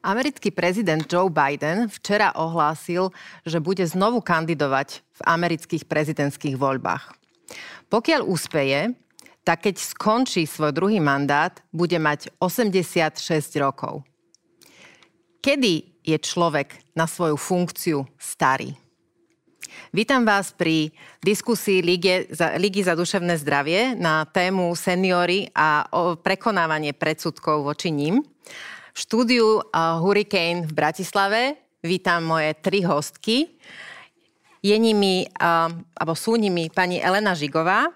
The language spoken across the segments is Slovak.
Americký prezident Joe Biden včera ohlásil, že bude znovu kandidovať v amerických prezidentských voľbách. Pokiaľ úspeje, tak keď skončí svoj druhý mandát, bude mať 86 rokov. Kedy je človek na svoju funkciu starý? Vítam vás pri diskusii Ligy za, Ligy za duševné zdravie na tému seniory a prekonávanie predsudkov voči ním. V štúdiu Hurricane v Bratislave vítam moje tri hostky. Je nimi, alebo sú nimi pani Elena Žigová,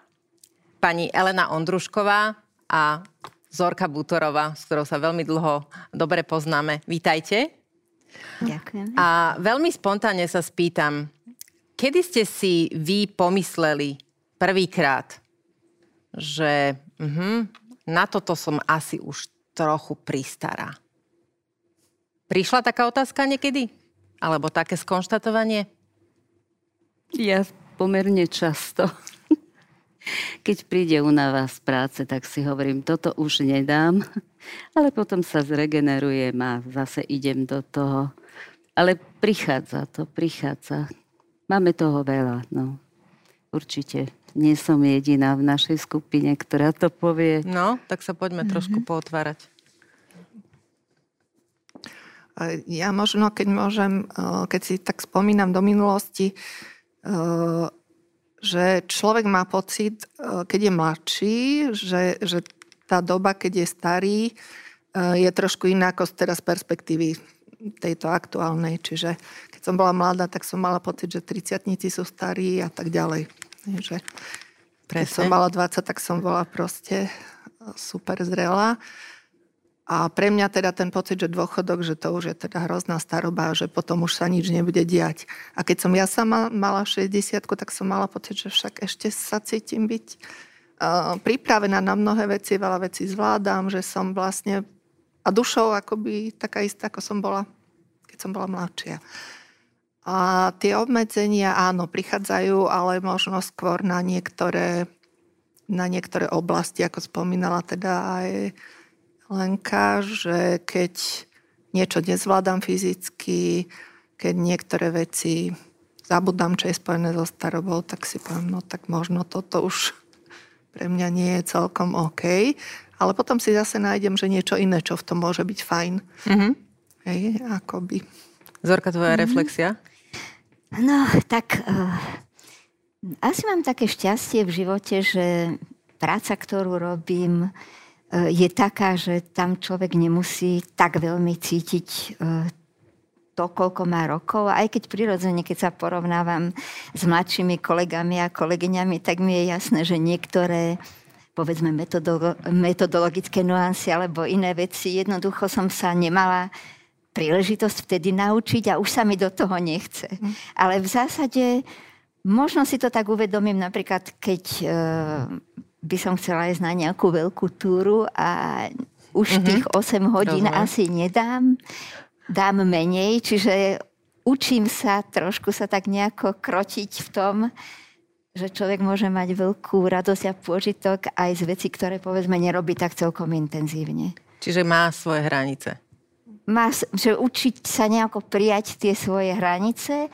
pani Elena Ondrušková a Zorka Butorová, s ktorou sa veľmi dlho dobre poznáme. Vítajte. Ďakujem. A veľmi spontánne sa spýtam, kedy ste si vy pomysleli prvýkrát, že uh-huh, na toto som asi už trochu pristará? Prišla taká otázka niekedy? Alebo také skonštatovanie? Ja pomerne často. Keď príde únava z práce, tak si hovorím, toto už nedám, ale potom sa zregenerujem a zase idem do toho. Ale prichádza to, prichádza. Máme toho veľa, no. Určite nie som jediná v našej skupine, ktorá to povie. No, tak sa poďme mm-hmm. trošku pootvárať. Ja možno, keď môžem, eh, keď si tak spomínam do minulosti, eh, že človek má pocit, eh, keď je mladší, že, že tá doba, keď je starý, je trošku iná ako teraz perspektívy tejto aktuálnej. Čiže keď som bola mladá, tak som mala pocit, že 30 sú starí a tak ďalej. Že keď som mala 20, tak som bola proste super zrelá. A pre mňa teda ten pocit, že dôchodok, že to už je teda hrozná staroba, že potom už sa nič nebude diať. A keď som ja sama mala 60 tak som mala pocit, že však ešte sa cítim byť pripravená na mnohé veci, veľa vecí zvládam, že som vlastne a dušou akoby taká istá, ako som bola, keď som bola mladšia. A tie obmedzenia, áno, prichádzajú, ale možno skôr na niektoré, na niektoré oblasti, ako spomínala teda aj Lenka, že keď niečo nezvládam fyzicky, keď niektoré veci zabudám, čo je spojené so starobou, tak si poviem, no tak možno toto už pre mňa nie je celkom OK. Ale potom si zase nájdem, že niečo iné, čo v tom môže byť fajn. Mm-hmm. Hej, akoby. Zorka, tvoja mm-hmm. reflexia? No, tak uh, asi mám také šťastie v živote, že práca, ktorú robím, E, je taká, že tam človek nemusí tak veľmi cítiť e, to, koľko má rokov. Aj keď prirodzene, keď sa porovnávam s mladšími kolegami a kolegyňami, tak mi je jasné, že niektoré povedzme metodolo- metodologické nuancy alebo iné veci, jednoducho som sa nemala príležitosť vtedy naučiť a už sa mi do toho nechce. Mm. Ale v zásade možno si to tak uvedomím napríklad, keď e, by som chcela ísť na nejakú veľkú túru a už mm-hmm. tých 8 hodín Rozumiem. asi nedám. Dám menej, čiže učím sa trošku sa tak nejako krotiť v tom, že človek môže mať veľkú radosť a pôžitok aj z veci, ktoré povedzme nerobí tak celkom intenzívne. Čiže má svoje hranice. Má, že učiť sa nejako prijať tie svoje hranice,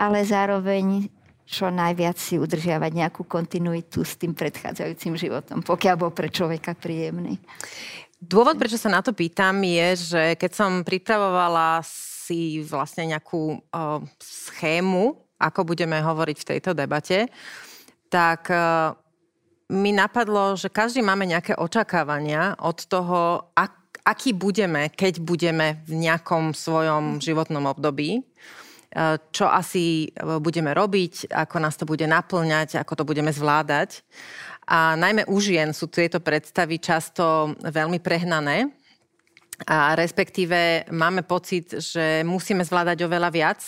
ale zároveň čo najviac si udržiavať nejakú kontinuitu s tým predchádzajúcim životom, pokiaľ bol pre človeka príjemný. Dôvod, prečo sa na to pýtam, je, že keď som pripravovala si vlastne nejakú o, schému, ako budeme hovoriť v tejto debate, tak o, mi napadlo, že každý máme nejaké očakávania od toho, ak, aký budeme, keď budeme v nejakom svojom životnom období čo asi e, budeme robiť, ako nás to bude naplňať, ako to budeme zvládať. A najmä u žien sú tieto predstavy často veľmi prehnané. A respektíve máme pocit, že musíme zvládať oveľa viac.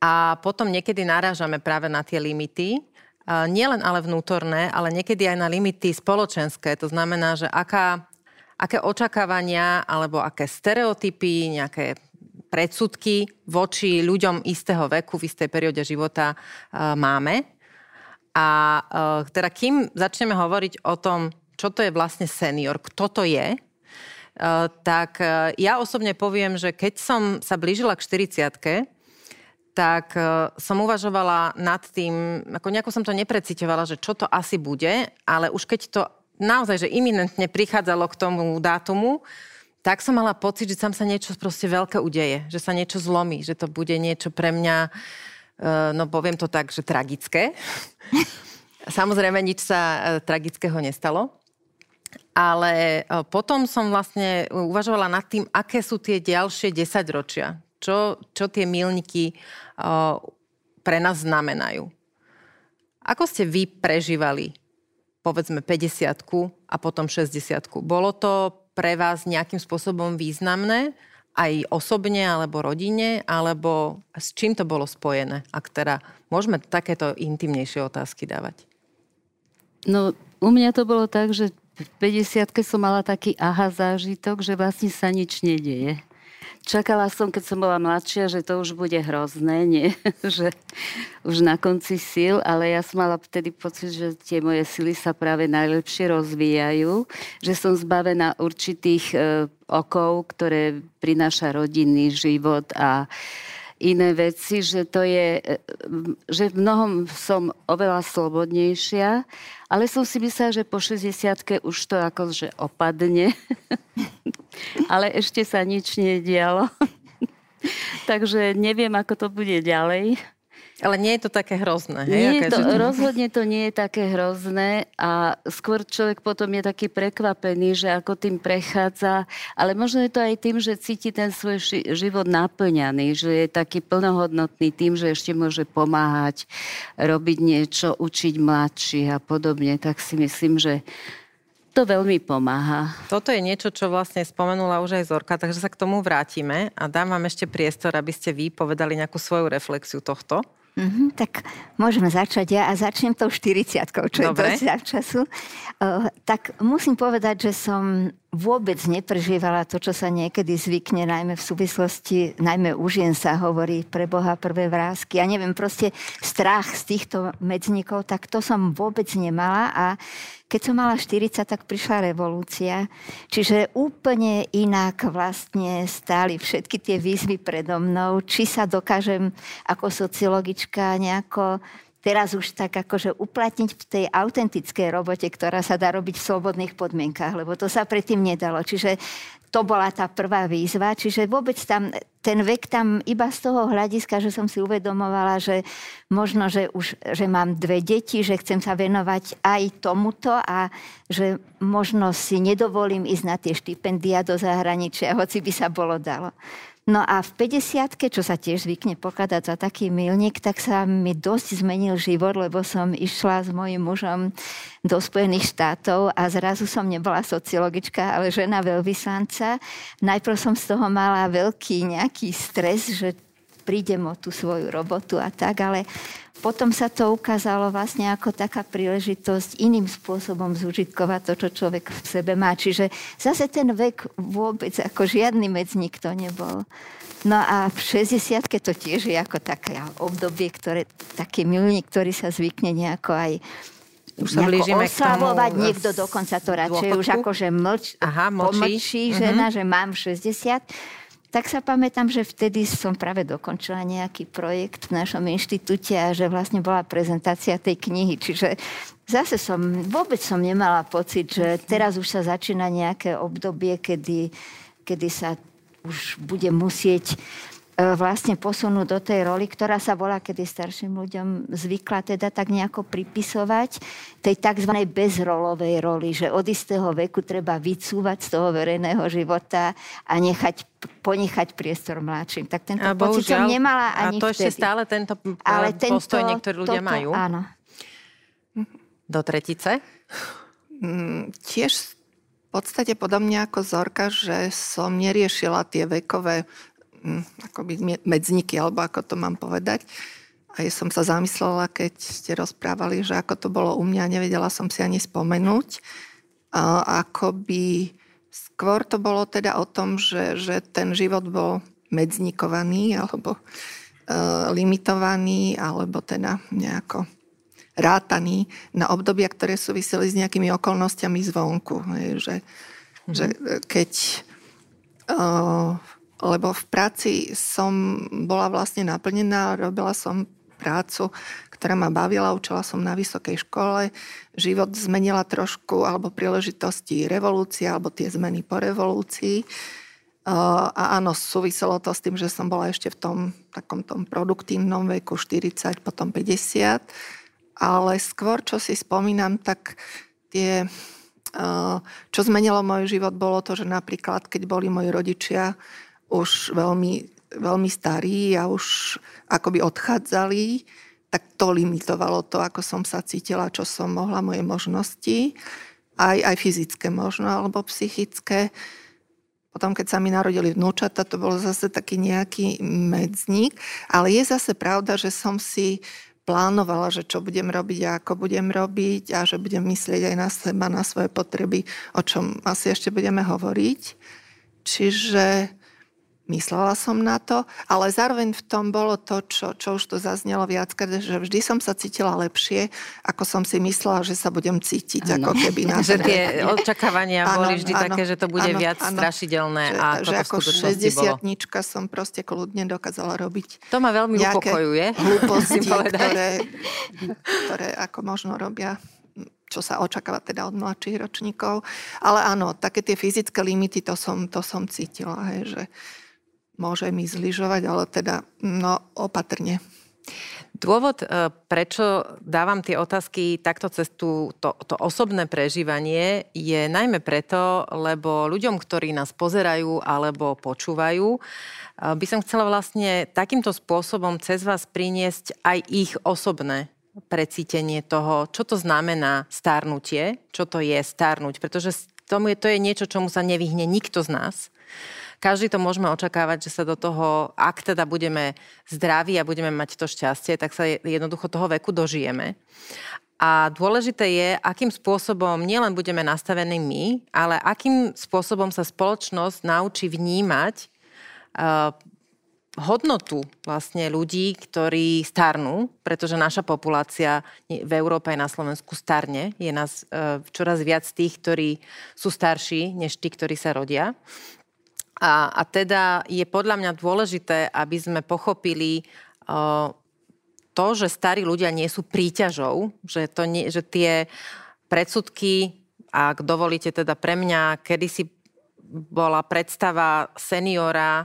A potom niekedy narážame práve na tie limity. Nie len ale vnútorné, ale niekedy aj na limity spoločenské. To znamená, že aká, aké očakávania alebo aké stereotypy, nejaké predsudky voči ľuďom istého veku v istej perióde života uh, máme. A uh, teda kým začneme hovoriť o tom, čo to je vlastne senior, kto to je, tak ja osobne poviem, že keď som sa blížila k 40 tak som uvažovala nad tým, ako nejako som to neprecitovala, že čo to asi bude, ale už keď to naozaj, že iminentne prichádzalo k tomu dátumu, tak som mala pocit, že tam sa niečo proste veľké udeje, že sa niečo zlomí, že to bude niečo pre mňa, no poviem to tak, že tragické. Samozrejme, nič sa e, tragického nestalo. Ale e, potom som vlastne uvažovala nad tým, aké sú tie ďalšie 10 ročia. Čo, čo tie milníky e, pre nás znamenajú. Ako ste vy prežívali povedzme 50 a potom 60 Bolo to pre vás nejakým spôsobom významné? aj osobne alebo rodine, alebo s čím to bolo spojené? Ak teda môžeme takéto intimnejšie otázky dávať. No, u mňa to bolo tak, že v 50 som mala taký aha zážitok, že vlastne sa nič nedieje. Čakala som, keď som bola mladšia, že to už bude hrozné, nie? že už na konci síl, ale ja som mala vtedy pocit, že tie moje sily sa práve najlepšie rozvíjajú, že som zbavená určitých e, okov, ktoré prináša rodinný život a iné veci, že to je, e, že v mnohom som oveľa slobodnejšia, ale som si myslela, že po 60 už to akože opadne. ale ešte sa nič nedialo. Takže neviem, ako to bude ďalej. Ale nie je to také hrozné. Hej? Nie je to, rozhodne to nie je také hrozné a skôr človek potom je taký prekvapený, že ako tým prechádza, ale možno je to aj tým, že cíti ten svoj život naplňaný, že je taký plnohodnotný tým, že ešte môže pomáhať, robiť niečo, učiť mladších a podobne. Tak si myslím, že to veľmi pomáha. Toto je niečo, čo vlastne spomenula už aj Zorka, takže sa k tomu vrátime a dám vám ešte priestor, aby ste vy povedali nejakú svoju reflexiu tohto. Mm-hmm, tak môžeme začať ja a začnem tou 40 čo Dobre. je dosť času. Uh, tak musím povedať, že som vôbec neprežívala to, čo sa niekedy zvykne, najmä v súvislosti, najmä u žien sa hovorí pre Boha prvé vrázky. Ja neviem, proste strach z týchto medzníkov, tak to som vôbec nemala a keď som mala 40, tak prišla revolúcia. Čiže úplne inak vlastne stáli všetky tie výzvy predo mnou. Či sa dokážem ako sociologička nejako teraz už tak akože uplatniť v tej autentickej robote, ktorá sa dá robiť v slobodných podmienkach, lebo to sa predtým nedalo. Čiže to bola tá prvá výzva, čiže vôbec tam, ten vek tam iba z toho hľadiska, že som si uvedomovala, že možno, že už že mám dve deti, že chcem sa venovať aj tomuto a že možno si nedovolím ísť na tie štipendia do zahraničia, hoci by sa bolo dalo. No a v 50 čo sa tiež zvykne pokladať za taký milník, tak sa mi dosť zmenil život, lebo som išla s mojim mužom do Spojených štátov a zrazu som nebola sociologička, ale žena veľvyslanca. Najprv som z toho mala veľký nejaký stres, že prídem o tú svoju robotu a tak, ale potom sa to ukázalo vlastne ako taká príležitosť iným spôsobom zúžitkovať to, čo človek v sebe má. Čiže zase ten vek vôbec ako žiadny medzník to nebol. No a v 60 to tiež je ako také obdobie, ktoré, taký milník, ktorý sa zvykne nejako aj už sa blížime oslavovať, k tomu niekto dokonca to radšej dôchodku? už akože mlč, Aha, pomlčí žena, uh-huh. že mám 60 tak sa pamätám, že vtedy som práve dokončila nejaký projekt v našom inštitúte a že vlastne bola prezentácia tej knihy. Čiže zase som, vôbec som nemala pocit, že teraz už sa začína nejaké obdobie, kedy, kedy sa už bude musieť E, vlastne posunúť do tej roli, ktorá sa volá, kedy starším ľuďom zvykla teda tak nejako pripisovať, tej tzv. bezrolovej roli, že od istého veku treba vycúvať z toho verejného života a nechať, ponechať priestor mladším. Tak tento a pocit som nemala ani A to vtedy. ešte stále tento Ale postoj tento, niektorí ľudia toto, majú? Áno. Do tretice? Mm, tiež v podstate podobne ako Zorka, že som neriešila tie vekové akoby medzniky, alebo ako to mám povedať. A ja som sa zamyslela, keď ste rozprávali, že ako to bolo u mňa, nevedela som si ani spomenúť. A akoby skôr to bolo teda o tom, že, že ten život bol medznikovaný alebo e, limitovaný alebo teda nejako rátaný na obdobia, ktoré súviseli s nejakými okolnostiami zvonku. Hej, že Mm-hmm. Že keď... Uh, lebo v práci som bola vlastne naplnená, robila som prácu, ktorá ma bavila, učila som na vysokej škole. Život zmenila trošku, alebo príležitosti revolúcia, alebo tie zmeny po revolúcii. A áno, súviselo to s tým, že som bola ešte v tom takom tom produktívnom veku 40, potom 50. Ale skôr, čo si spomínam, tak tie, čo zmenilo môj život, bolo to, že napríklad, keď boli moji rodičia už veľmi veľmi starí a už akoby odchádzali, tak to limitovalo to, ako som sa cítila, čo som mohla, moje možnosti, aj, aj fyzické možno, alebo psychické. Potom, keď sa mi narodili vnúčata, to bol zase taký nejaký medzník. Ale je zase pravda, že som si plánovala, že čo budem robiť a ako budem robiť a že budem myslieť aj na seba, na svoje potreby, o čom asi ešte budeme hovoriť. Čiže Myslela som na to, ale zároveň v tom bolo to, čo, čo už to zaznelo viackrát, že vždy som sa cítila lepšie, ako som si myslela, že sa budem cítiť, ano. ako keby na Že tie očakávania ano, boli vždy ano, také, že to bude ano, viac ano, strašidelné. Že, ako že ako 60 som proste kľudne dokázala robiť. To ma veľmi upokojuje. hlúposti, ktoré, ktoré ako možno robia čo sa očakáva teda od mladších ročníkov. Ale áno, také tie fyzické limity, to som, to som cítila, hej, že, môže mi zlyžovať, ale teda no, opatrne. Dôvod, e, prečo dávam tie otázky takto cez tú, to, to osobné prežívanie, je najmä preto, lebo ľuďom, ktorí nás pozerajú alebo počúvajú, e, by som chcela vlastne takýmto spôsobom cez vás priniesť aj ich osobné precítenie toho, čo to znamená starnutie, čo to je starnúť, pretože to je niečo, čomu sa nevyhne nikto z nás každý to môžeme očakávať, že sa do toho, ak teda budeme zdraví a budeme mať to šťastie, tak sa jednoducho toho veku dožijeme. A dôležité je, akým spôsobom nielen budeme nastavení my, ale akým spôsobom sa spoločnosť naučí vnímať uh, hodnotu vlastne ľudí, ktorí starnú, pretože naša populácia v Európe aj na Slovensku starne. Je nás uh, čoraz viac tých, ktorí sú starší, než tí, ktorí sa rodia. A, a teda je podľa mňa dôležité, aby sme pochopili uh, to, že starí ľudia nie sú príťažou, že, to nie, že tie predsudky, ak dovolíte teda pre mňa, kedysi bola predstava seniora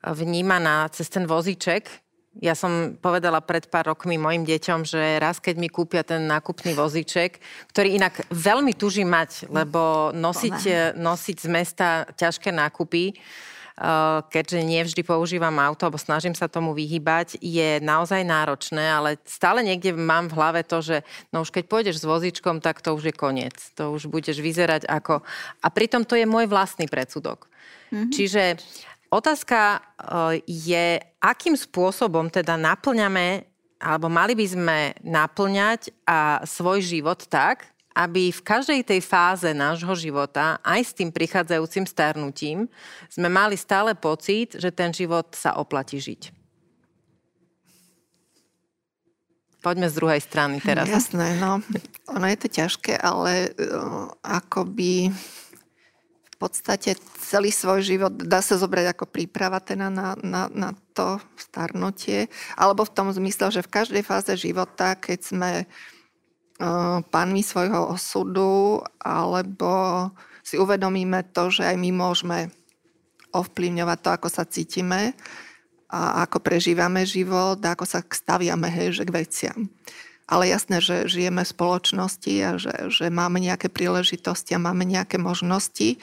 vnímaná cez ten vozíček, ja som povedala pred pár rokmi mojim deťom, že raz, keď mi kúpia ten nákupný vozíček, ktorý inak veľmi tuží mať, lebo nosiť, nosiť z mesta ťažké nákupy, eh, keďže nevždy používam auto, alebo snažím sa tomu vyhybať, je naozaj náročné, ale stále niekde mám v hlave to, že no už keď pôjdeš s vozíčkom, tak to už je koniec. To už budeš vyzerať ako... A pritom to je môj vlastný predsudok. Mm-hmm. Čiže Otázka eh, je, akým spôsobom teda naplňame, alebo mali by sme naplňať a svoj život tak, aby v každej tej fáze nášho života, aj s tým prichádzajúcim starnutím, sme mali stále pocit, že ten život sa oplatí žiť. Poďme z druhej strany teraz. Jasné, no. Ono je to ťažké, ale uh, akoby podstate celý svoj život dá sa zobrať ako príprava teda na, na, na to starnutie, alebo v tom zmysle, že v každej fáze života, keď sme uh, pánmi svojho osudu, alebo si uvedomíme to, že aj my môžeme ovplyvňovať to, ako sa cítime a ako prežívame život a ako sa staviame hej, že k veciam. Ale jasné, že žijeme v spoločnosti a že, že máme nejaké príležitosti a máme nejaké možnosti.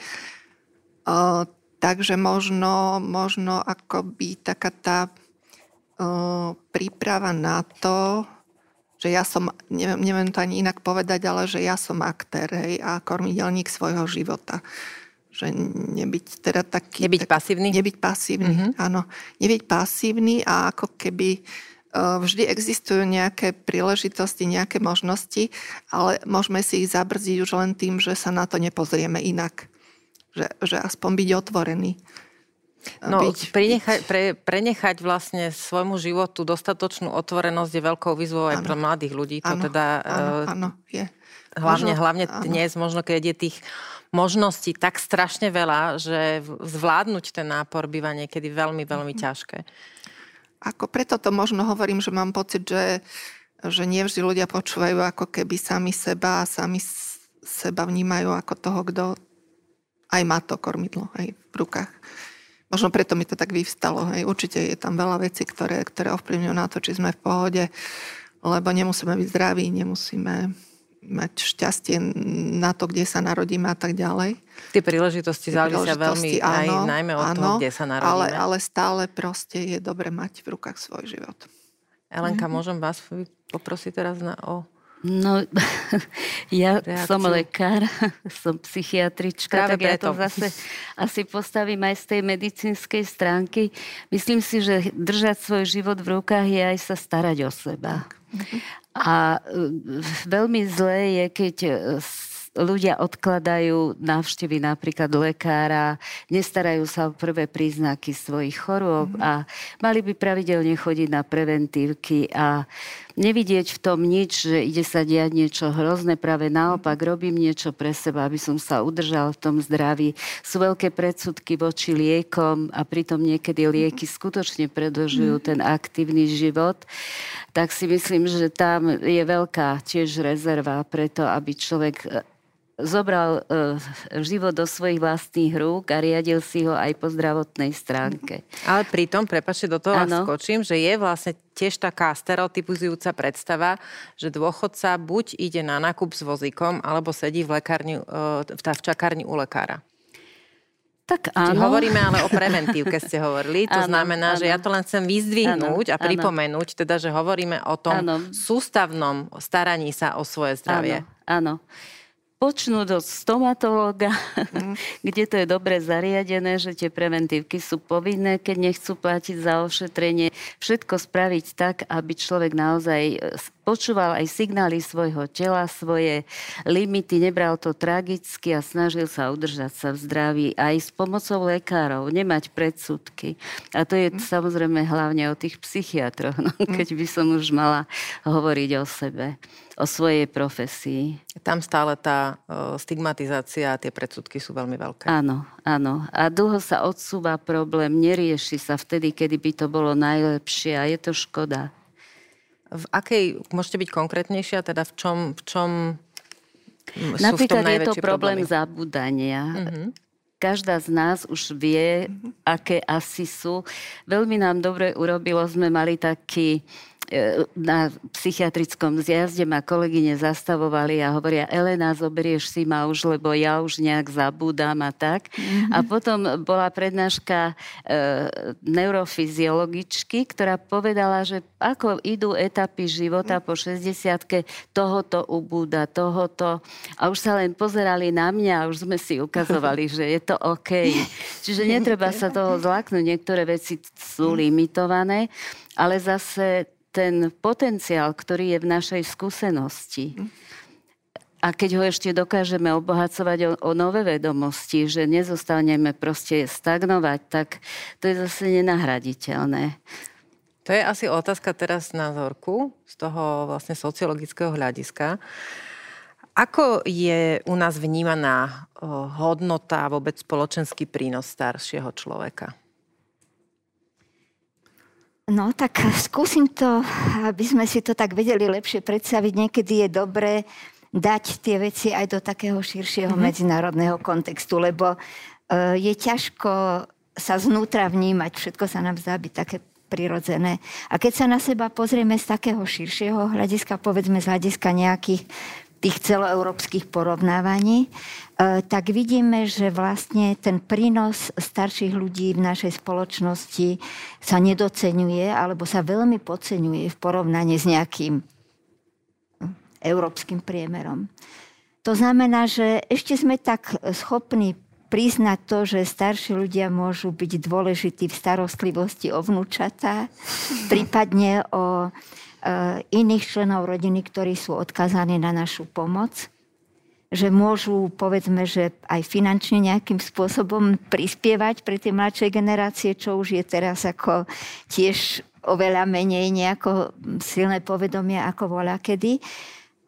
Uh, takže možno, možno akoby taká tá uh, príprava na to, že ja som, neviem, neviem to ani inak povedať, ale že ja som aktér hej, a kormidelník svojho života. Že nebyť teda taký... Nebyť tak, pasívny? Nebyť pasívny, mm-hmm. áno. Nebyť pasívny a ako keby vždy existujú nejaké príležitosti, nejaké možnosti, ale môžeme si ich zabrziť už len tým, že sa na to nepozrieme inak. Že, že aspoň byť otvorený. No, byť, prenechať, pre, prenechať vlastne svojmu životu dostatočnú otvorenosť je veľkou výzvou aj ano. pre mladých ľudí. To ano, teda, ano, ano, je. Hlavne, možno, hlavne dnes, možno keď je tých možností tak strašne veľa, že zvládnuť ten nápor býva niekedy veľmi, veľmi mhm. ťažké. Ako preto to možno hovorím, že mám pocit, že, že nie vždy ľudia počúvajú ako keby sami seba a sami seba vnímajú ako toho, kto aj má to kormidlo aj v rukách. Možno preto mi to tak vyvstalo. Hej. Určite je tam veľa vecí, ktoré, ktoré ovplyvňujú na to, či sme v pohode, lebo nemusíme byť zdraví, nemusíme mať šťastie na to, kde sa narodíme a tak ďalej. Tie príležitosti závisia veľmi áno, aj najmä od áno, toho, kde sa narodíme. Ale, ale stále proste je dobre mať v rukách svoj život. Elenka, mm-hmm. môžem vás poprosiť teraz na, o No, ja reakciu. som lekár, som psychiatrička, Práve tak preto. ja to zase asi postavím aj z tej medicínskej stránky. Myslím si, že držať svoj život v rukách je aj sa starať o seba. A e, veľmi zlé je, keď e, ľudia odkladajú návštevy napríklad lekára, nestarajú sa o prvé príznaky svojich chorôb mm. a mali by pravidelne chodiť na preventívky a nevidieť v tom nič, že ide sa diať niečo hrozné, práve naopak robím niečo pre seba, aby som sa udržal v tom zdraví. Sú veľké predsudky voči liekom a pritom niekedy lieky skutočne predlžujú mhm. ten aktívny život, tak si myslím, že tam je veľká tiež rezerva preto, aby človek zobral uh, život do svojich vlastných rúk a riadil si ho aj po zdravotnej stránke. Ale pritom, prepačte, do toho ano. skočím, že je vlastne tiež taká stereotypizujúca predstava, že dôchodca buď ide na nákup s vozíkom, alebo sedí v, lekárni, uh, v čakárni u lekára. Tak áno. Čiže hovoríme ale o preventívke, ste hovorili. To áno, znamená, áno. že ja to len chcem vyzdvihnúť áno, a pripomenúť, áno. teda, že hovoríme o tom áno. sústavnom staraní sa o svoje zdravie. Áno, áno počnúť od stomatológa, mm. kde to je dobre zariadené, že tie preventívky sú povinné, keď nechcú platiť za ošetrenie. Všetko spraviť tak, aby človek naozaj e, počúval aj signály svojho tela, svoje limity, nebral to tragicky a snažil sa udržať sa v zdraví aj s pomocou lekárov, nemať predsudky. A to je mm. samozrejme hlavne o tých psychiatroch, no, mm. keď by som už mala hovoriť o sebe o svojej profesii. Tam stále tá stigmatizácia a tie predsudky sú veľmi veľké. Áno, áno. A dlho sa odsúva problém, nerieši sa vtedy, kedy by to bolo najlepšie a je to škoda. V akej, môžete byť konkrétnejšia, teda v čom, v čom Napríklad sú v tom je to problém problémy? zabúdania. Uh-huh každá z nás už vie, aké asi sú. Veľmi nám dobre urobilo, sme mali taký na psychiatrickom zjazde ma kolegyne zastavovali a hovoria, Elena, zoberieš si ma už, lebo ja už nejak zabúdam a tak. Mm-hmm. A potom bola prednáška e, neurofyziologičky, ktorá povedala, že ako idú etapy života po 60 tohoto ubúda, tohoto. A už sa len pozerali na mňa a už sme si ukazovali, že je to OK. Čiže netreba sa toho zlaknúť. Niektoré veci sú limitované, ale zase ten potenciál, ktorý je v našej skúsenosti, a keď ho ešte dokážeme obohacovať o, o nové vedomosti, že nezostaneme proste stagnovať, tak to je zase nenahraditeľné. To je asi otázka teraz na Zorku z toho vlastne sociologického hľadiska. Ako je u nás vnímaná hodnota vôbec spoločenský prínos staršieho človeka? No tak skúsim to, aby sme si to tak vedeli lepšie predstaviť. Niekedy je dobré dať tie veci aj do takého širšieho mm-hmm. medzinárodného kontextu, lebo uh, je ťažko sa znútra vnímať, všetko sa nám zdá byť také prirodzené. A keď sa na seba pozrieme z takého širšieho hľadiska, povedzme z hľadiska nejakých tých celoeurópskych porovnávaní, e, tak vidíme, že vlastne ten prínos starších ľudí v našej spoločnosti sa nedocenuje alebo sa veľmi podceňuje v porovnaní s nejakým európskym priemerom. To znamená, že ešte sme tak schopní priznať to, že starší ľudia môžu byť dôležití v starostlivosti o vnúčatá, prípadne o iných členov rodiny, ktorí sú odkazaní na našu pomoc, že môžu, povedzme, že aj finančne nejakým spôsobom prispievať pre tie mladšie generácie, čo už je teraz ako tiež oveľa menej nejako silné povedomie ako voľa kedy.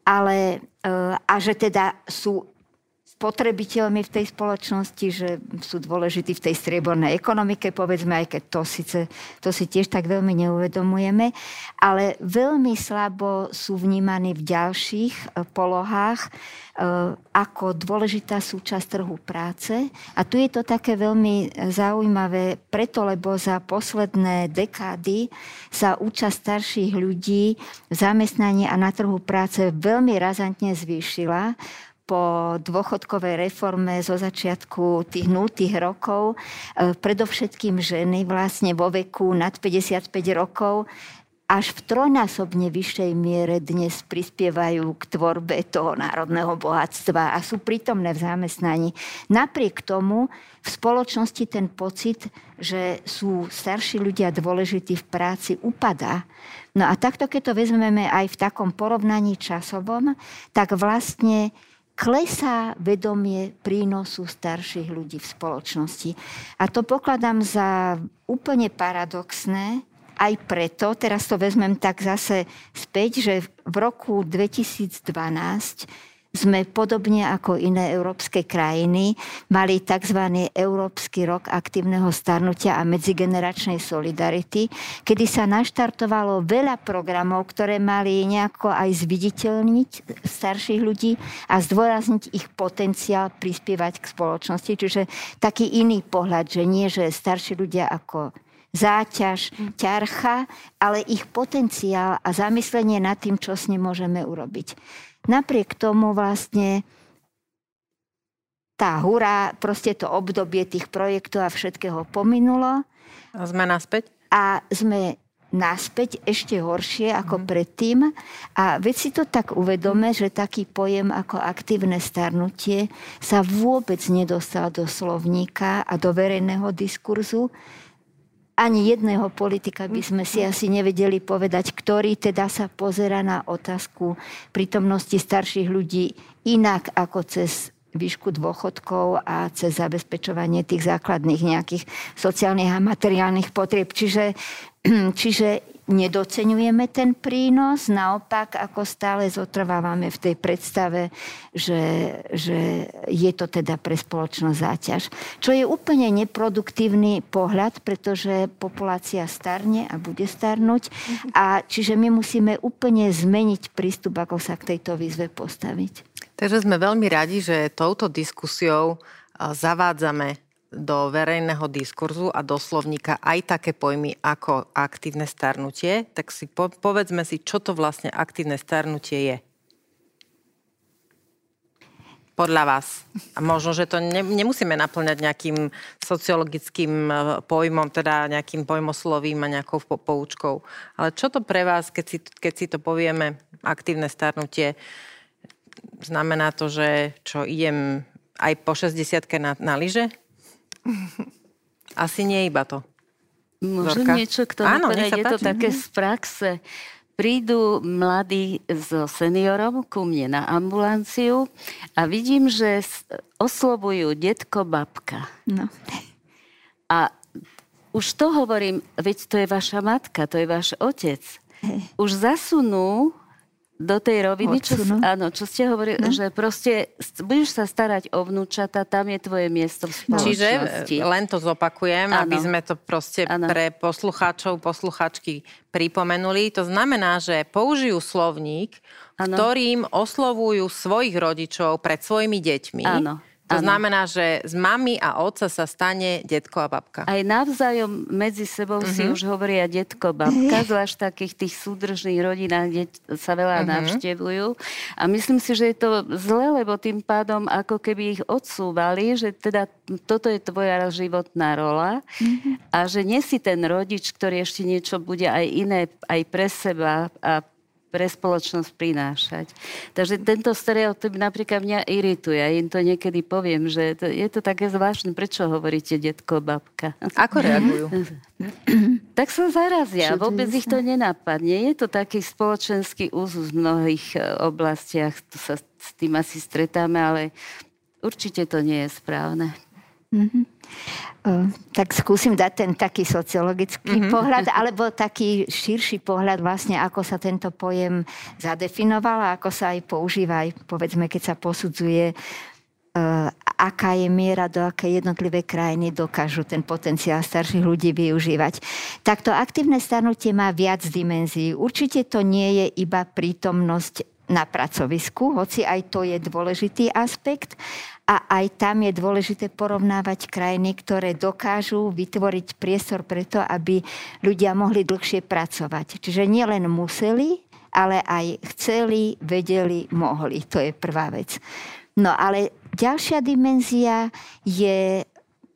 Ale, eh, a že teda sú spotrebiteľmi v tej spoločnosti, že sú dôležití v tej striebornej ekonomike, povedzme, aj keď to, síce, to si tiež tak veľmi neuvedomujeme, ale veľmi slabo sú vnímaní v ďalších e, polohách e, ako dôležitá súčasť trhu práce. A tu je to také veľmi zaujímavé, preto lebo za posledné dekády sa účasť starších ľudí v zamestnaní a na trhu práce veľmi razantne zvýšila po dôchodkovej reforme zo začiatku tých 0 rokov, e, predovšetkým ženy vlastne vo veku nad 55 rokov až v trojnásobne vyššej miere dnes prispievajú k tvorbe toho národného bohatstva a sú prítomné v zamestnaní. Napriek tomu v spoločnosti ten pocit, že sú starší ľudia dôležití v práci, upadá. No a takto, keď to vezmeme aj v takom porovnaní časovom, tak vlastne klesá vedomie prínosu starších ľudí v spoločnosti. A to pokladám za úplne paradoxné, aj preto, teraz to vezmem tak zase späť, že v roku 2012 sme podobne ako iné európske krajiny mali tzv. Európsky rok aktívneho starnutia a medzigeneračnej solidarity, kedy sa naštartovalo veľa programov, ktoré mali nejako aj zviditeľniť starších ľudí a zdôrazniť ich potenciál prispievať k spoločnosti. Čiže taký iný pohľad, že nie, že starší ľudia ako záťaž, ťarcha, ale ich potenciál a zamyslenie nad tým, čo s ním môžeme urobiť. Napriek tomu vlastne tá hurá, proste to obdobie tých projektov a všetkého pominulo. A sme naspäť? A sme naspäť ešte horšie ako mm. predtým. A veď si to tak uvedome, že taký pojem ako aktívne starnutie sa vôbec nedostal do slovníka a do verejného diskurzu ani jedného politika by sme si asi nevedeli povedať, ktorý teda sa pozera na otázku prítomnosti starších ľudí inak ako cez výšku dôchodkov a cez zabezpečovanie tých základných nejakých sociálnych a materiálnych potrieb. Čiže, čiže nedocenujeme ten prínos, naopak ako stále zotrvávame v tej predstave, že, že je to teda pre spoločnosť záťaž. Čo je úplne neproduktívny pohľad, pretože populácia starne a bude starnúť a čiže my musíme úplne zmeniť prístup, ako sa k tejto výzve postaviť. Takže sme veľmi radi, že touto diskusiou zavádzame do verejného diskurzu a do slovníka aj také pojmy ako aktívne starnutie, tak si po, povedzme si, čo to vlastne aktívne starnutie je. Podľa vás. A možno, že to ne, nemusíme naplňať nejakým sociologickým e, pojmom, teda nejakým pojmoslovím a nejakou poučkou. Ale čo to pre vás, keď si, keď si to povieme, aktívne starnutie, znamená to, že čo idem aj po 60 na, na lyže? Asi nie iba to. Môžem Zorka? niečo k tomu Áno, Je to také z praxe. Prídu mladí so seniorom ku mne na ambulanciu a vidím, že oslovujú detko, babka. No. A už to hovorím, veď to je vaša matka, to je váš otec. Už zasunú do tej roviny, čo, áno, čo ste hovorili, no. že proste budeš sa starať o vnúčata, tam je tvoje miesto v spoločnosti. Čiže len to zopakujem, ano. aby sme to proste ano. pre poslucháčov, posluchačky pripomenuli. To znamená, že použijú slovník, ano. ktorým oslovujú svojich rodičov pred svojimi deťmi. Áno to ano. znamená, že z mami a otca sa stane detko a babka. Aj navzájom medzi sebou uh-huh. si mhm. už hovoria detko, babka, zvlášť v takých tých súdržných rodinách, kde sa veľa uh-huh. navštevujú. A myslím si, že je to zle, lebo tým pádom ako keby ich odsúvali, že teda toto je tvoja životná rola uh-huh. a že nie si ten rodič, ktorý ešte niečo bude aj iné aj pre seba a pre spoločnosť prinášať. Takže tento stereotyp napríklad mňa irituje. Ja im to niekedy poviem, že to, je to také zvláštne. Prečo hovoríte detko, babka? Ako reagujú? tak sa zarazia. Vôbec ich to nenapadne. Je to taký spoločenský úzus v mnohých e, oblastiach. Tu sa s tým asi stretáme, ale určite to nie je správne. Mm-hmm. Tak skúsim dať ten taký sociologický mm-hmm. pohľad, alebo taký širší pohľad vlastne, ako sa tento pojem zadefinoval a ako sa aj používa, aj povedzme, keď sa posudzuje aká je miera, do aké jednotlivé krajiny dokážu ten potenciál starších ľudí využívať. Takto aktívne starnutie má viac dimenzií. Určite to nie je iba prítomnosť na pracovisku, hoci aj to je dôležitý aspekt. A aj tam je dôležité porovnávať krajiny, ktoré dokážu vytvoriť priestor preto, aby ľudia mohli dlhšie pracovať. Čiže nielen museli, ale aj chceli, vedeli, mohli. To je prvá vec. No ale ďalšia dimenzia je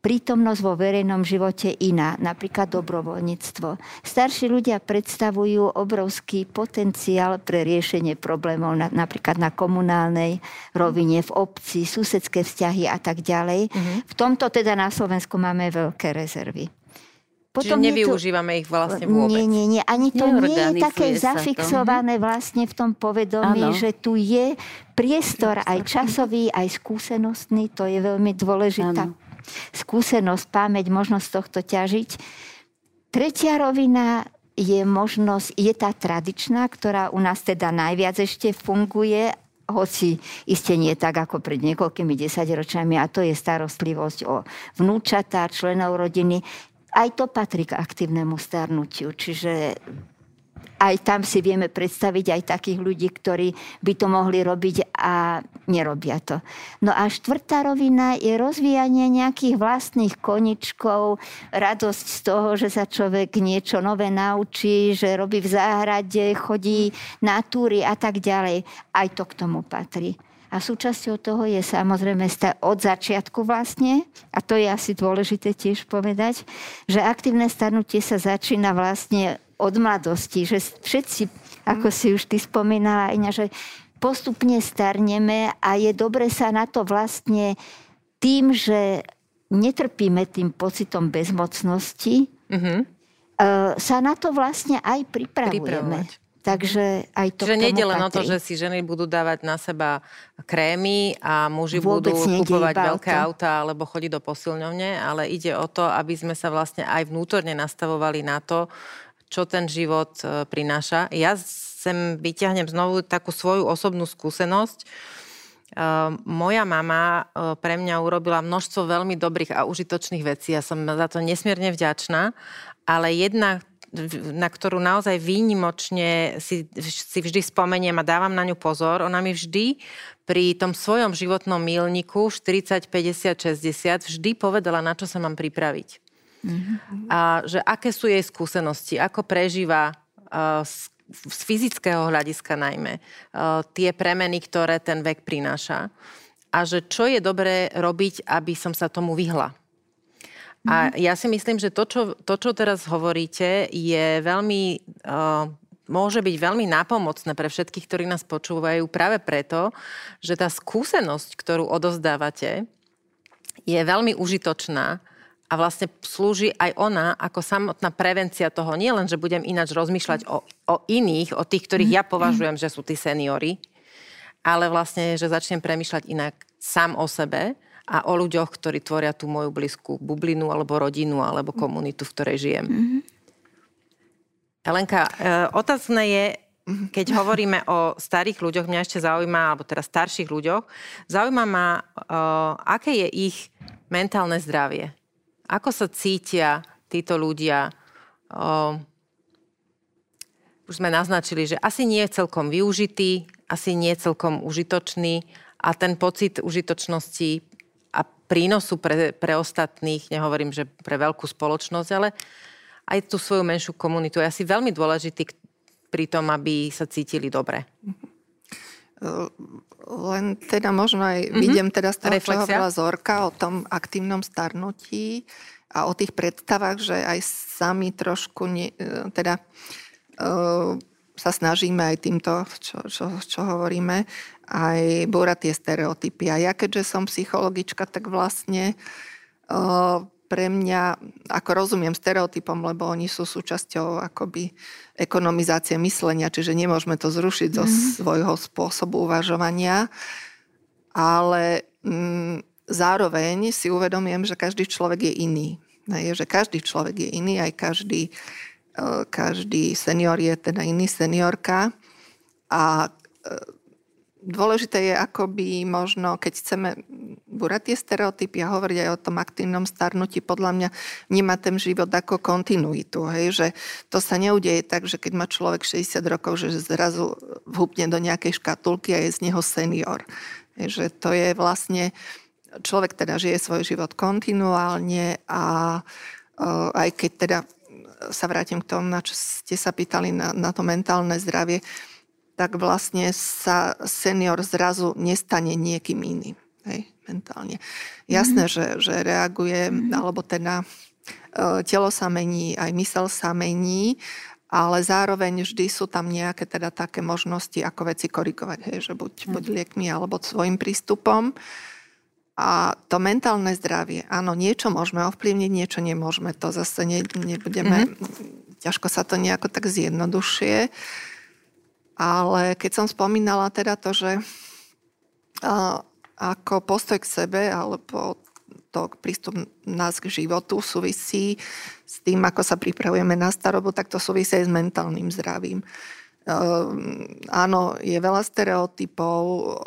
prítomnosť vo verejnom živote iná, napríklad dobrovoľníctvo. Starší ľudia predstavujú obrovský potenciál pre riešenie problémov na, napríklad na komunálnej rovine, v obci, susedské vzťahy a tak ďalej. Mm-hmm. V tomto teda na Slovensku máme veľké rezervy. Potom Čiže nevyužívame to, ich vlastne vôbec. Nie, nie, nie. Ani to nie je také zafixované to. vlastne v tom povedomí, ano. že tu je priestor aj časový, aj skúsenostný. To je veľmi dôležitá ano. Skúsenosť, pamäť, možnosť tohto ťažiť. Tretia rovina je možnosť, je tá tradičná, ktorá u nás teda najviac ešte funguje, hoci iste nie tak ako pred niekoľkými desaťročiami, a to je starostlivosť o vnúčatá, členov rodiny aj to patrí k aktívnemu starnutiu. Čiže aj tam si vieme predstaviť aj takých ľudí, ktorí by to mohli robiť a nerobia to. No a štvrtá rovina je rozvíjanie nejakých vlastných koničkov, radosť z toho, že sa človek niečo nové naučí, že robí v záhrade, chodí na túry a tak ďalej. Aj to k tomu patrí. A súčasťou toho je samozrejme od začiatku vlastne, a to je asi dôležité tiež povedať, že aktívne starnutie sa začína vlastne od mladosti, že všetci, ako si už ty spomínala, Iňa, že postupne starneme a je dobre sa na to vlastne tým, že netrpíme tým pocitom bezmocnosti, mm-hmm. sa na to vlastne aj pripravujeme. Pripravovať. Takže aj to Čiže nejde len o to, že si ženy budú dávať na seba krémy a muži Vôbec budú kupovať veľké auta alebo chodiť do posilňovne, ale ide o to, aby sme sa vlastne aj vnútorne nastavovali na to, čo ten život e, prináša. Ja sem vyťahnem znovu takú svoju osobnú skúsenosť. Uh, moja mama uh, pre mňa urobila množstvo veľmi dobrých a užitočných vecí. Ja som za to nesmierne vďačná, ale jedna na ktorú naozaj výnimočne si, si vždy spomeniem a dávam na ňu pozor. Ona mi vždy pri tom svojom životnom milníku 40, 50, 60 vždy povedala, na čo sa mám pripraviť. Mm-hmm. A že aké sú jej skúsenosti, ako prežíva uh, z, z fyzického hľadiska najmä uh, tie premeny, ktoré ten vek prináša. A že čo je dobré robiť, aby som sa tomu vyhla. A mhm. ja si myslím, že to, čo, to, čo teraz hovoríte, je veľmi... Uh, môže byť veľmi nápomocné pre všetkých, ktorí nás počúvajú práve preto, že tá skúsenosť, ktorú odozdávate, je veľmi užitočná a vlastne slúži aj ona ako samotná prevencia toho. Nie len, že budem ináč rozmýšľať o, o iných, o tých, ktorých ja mhm. považujem, že sú tí seniory, ale vlastne, že začnem premýšľať inak sám o sebe a o ľuďoch, ktorí tvoria tú moju blízku bublinu alebo rodinu alebo komunitu, v ktorej žijem. Mm-hmm. Elenka, e, otázne je, keď hovoríme o starých ľuďoch, mňa ešte zaujíma, alebo teda starších ľuďoch, zaujíma ma, e, aké je ich mentálne zdravie. Ako sa cítia títo ľudia? E, už sme naznačili, že asi nie je celkom využitý, asi nie je celkom užitočný a ten pocit užitočnosti prínosu pre, pre ostatných, nehovorím, že pre veľkú spoločnosť, ale aj tú svoju menšiu komunitu je asi veľmi dôležitý pri tom, aby sa cítili dobre. Len teda možno aj mm-hmm. vidím teda z toho, Reflexia? čo hovorila Zorka o tom aktívnom starnutí a o tých predstavách, že aj sami trošku ne, teda uh, sa snažíme aj týmto, čo, čo, čo hovoríme, aj búrať tie stereotypy. A ja keďže som psychologička, tak vlastne uh, pre mňa, ako rozumiem stereotypom, lebo oni sú súčasťou akoby ekonomizácie myslenia, čiže nemôžeme to zrušiť mm. zo mhm. svojho spôsobu uvažovania, ale mm, zároveň si uvedomím, že každý človek je iný. Je, že každý človek je iný, aj každý, každý senior je teda iný seniorka a dôležité je akoby možno, keď chceme búrať tie stereotypy a hovoriť aj o tom aktívnom starnutí, podľa mňa nemá ten život ako kontinuitu. Hej? Že to sa neudeje tak, že keď má človek 60 rokov, že zrazu vhupne do nejakej škatulky a je z neho senior. Hej? Že to je vlastne, človek teda žije svoj život kontinuálne a aj keď teda sa vrátim k tomu, na čo ste sa pýtali na, na to mentálne zdravie, tak vlastne sa senior zrazu nestane niekým iným. Hej, mentálne. Jasné, mm-hmm. že, že reaguje, mm-hmm. alebo teda e, telo sa mení, aj mysel sa mení, ale zároveň vždy sú tam nejaké teda také možnosti, ako veci korigovať, hej, že buď, mm. buď liekmi alebo svojim prístupom. A to mentálne zdravie, áno, niečo môžeme ovplyvniť, niečo nemôžeme. To zase ne, nebudeme, mm-hmm. ťažko sa to nejako tak zjednodušie. Ale keď som spomínala teda to, že uh, ako postoj k sebe alebo to prístup nás k životu súvisí s tým, ako sa pripravujeme na starobu, tak to súvisí aj s mentálnym zdravím. Uh, áno, je veľa stereotypov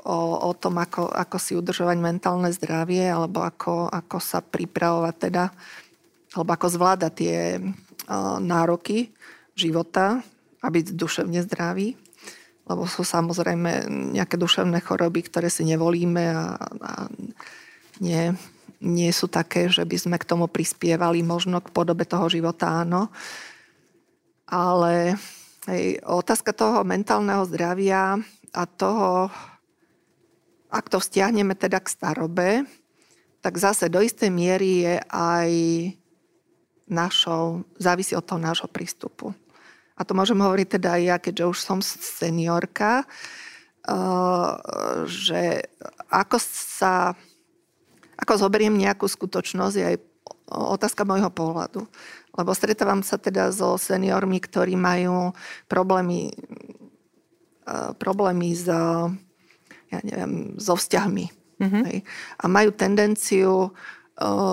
o, o tom, ako, ako si udržovať mentálne zdravie alebo ako, ako sa pripravovať teda, alebo ako zvládať tie uh, nároky života a byť duševne zdravý lebo sú samozrejme nejaké duševné choroby, ktoré si nevolíme a, a nie, nie sú také, že by sme k tomu prispievali možno k podobe toho života, áno. Ale hej, otázka toho mentálneho zdravia a toho, ak to vzťahneme teda k starobe, tak zase do istej miery je aj našou, závisí od toho nášho prístupu a to môžem hovoriť teda aj ja, keďže už som seniorka, eh, že ako sa, ako zoberiem nejakú skutočnosť je aj otázka môjho pohľadu. Lebo stretávam sa teda so seniormi, ktorí majú problémy, eh, problémy s, ja neviem, so vzťahmi. Mm-hmm. A majú tendenciu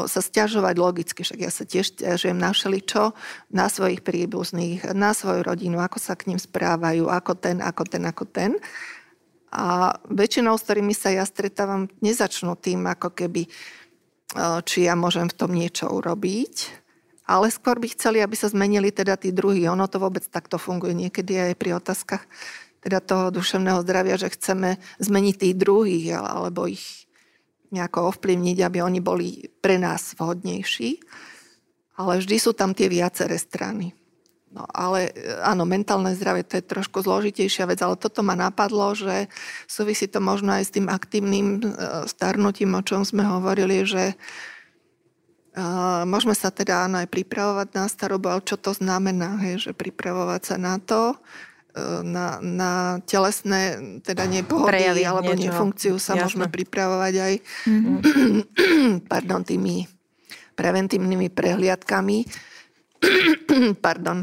sa stiažovať logicky, však ja sa tiež stiažujem na všeličo, na svojich príbuzných, na svoju rodinu, ako sa k ním správajú, ako ten, ako ten, ako ten. A väčšinou, s ktorými sa ja stretávam, nezačnú tým, ako keby, či ja môžem v tom niečo urobiť, ale skôr by chceli, aby sa zmenili teda tí druhí. Ono to vôbec takto funguje niekedy aj pri otázkach teda toho duševného zdravia, že chceme zmeniť tých druhých alebo ich nejako ovplyvniť, aby oni boli pre nás vhodnejší. Ale vždy sú tam tie viaceré strany. No ale áno, mentálne zdravie to je trošku zložitejšia vec, ale toto ma napadlo, že súvisí to možno aj s tým aktívnym e, starnutím, o čom sme hovorili, že uh, môžeme sa teda áno aj pripravovať na starobu, ale čo to znamená, hej, že pripravovať sa na to, na, na telesné, teda nepohody Prejavy alebo niečoho. nefunkciu sa Jasne. môžeme pripravovať aj mm-hmm. pardon, tými preventívnymi prehliadkami. pardon.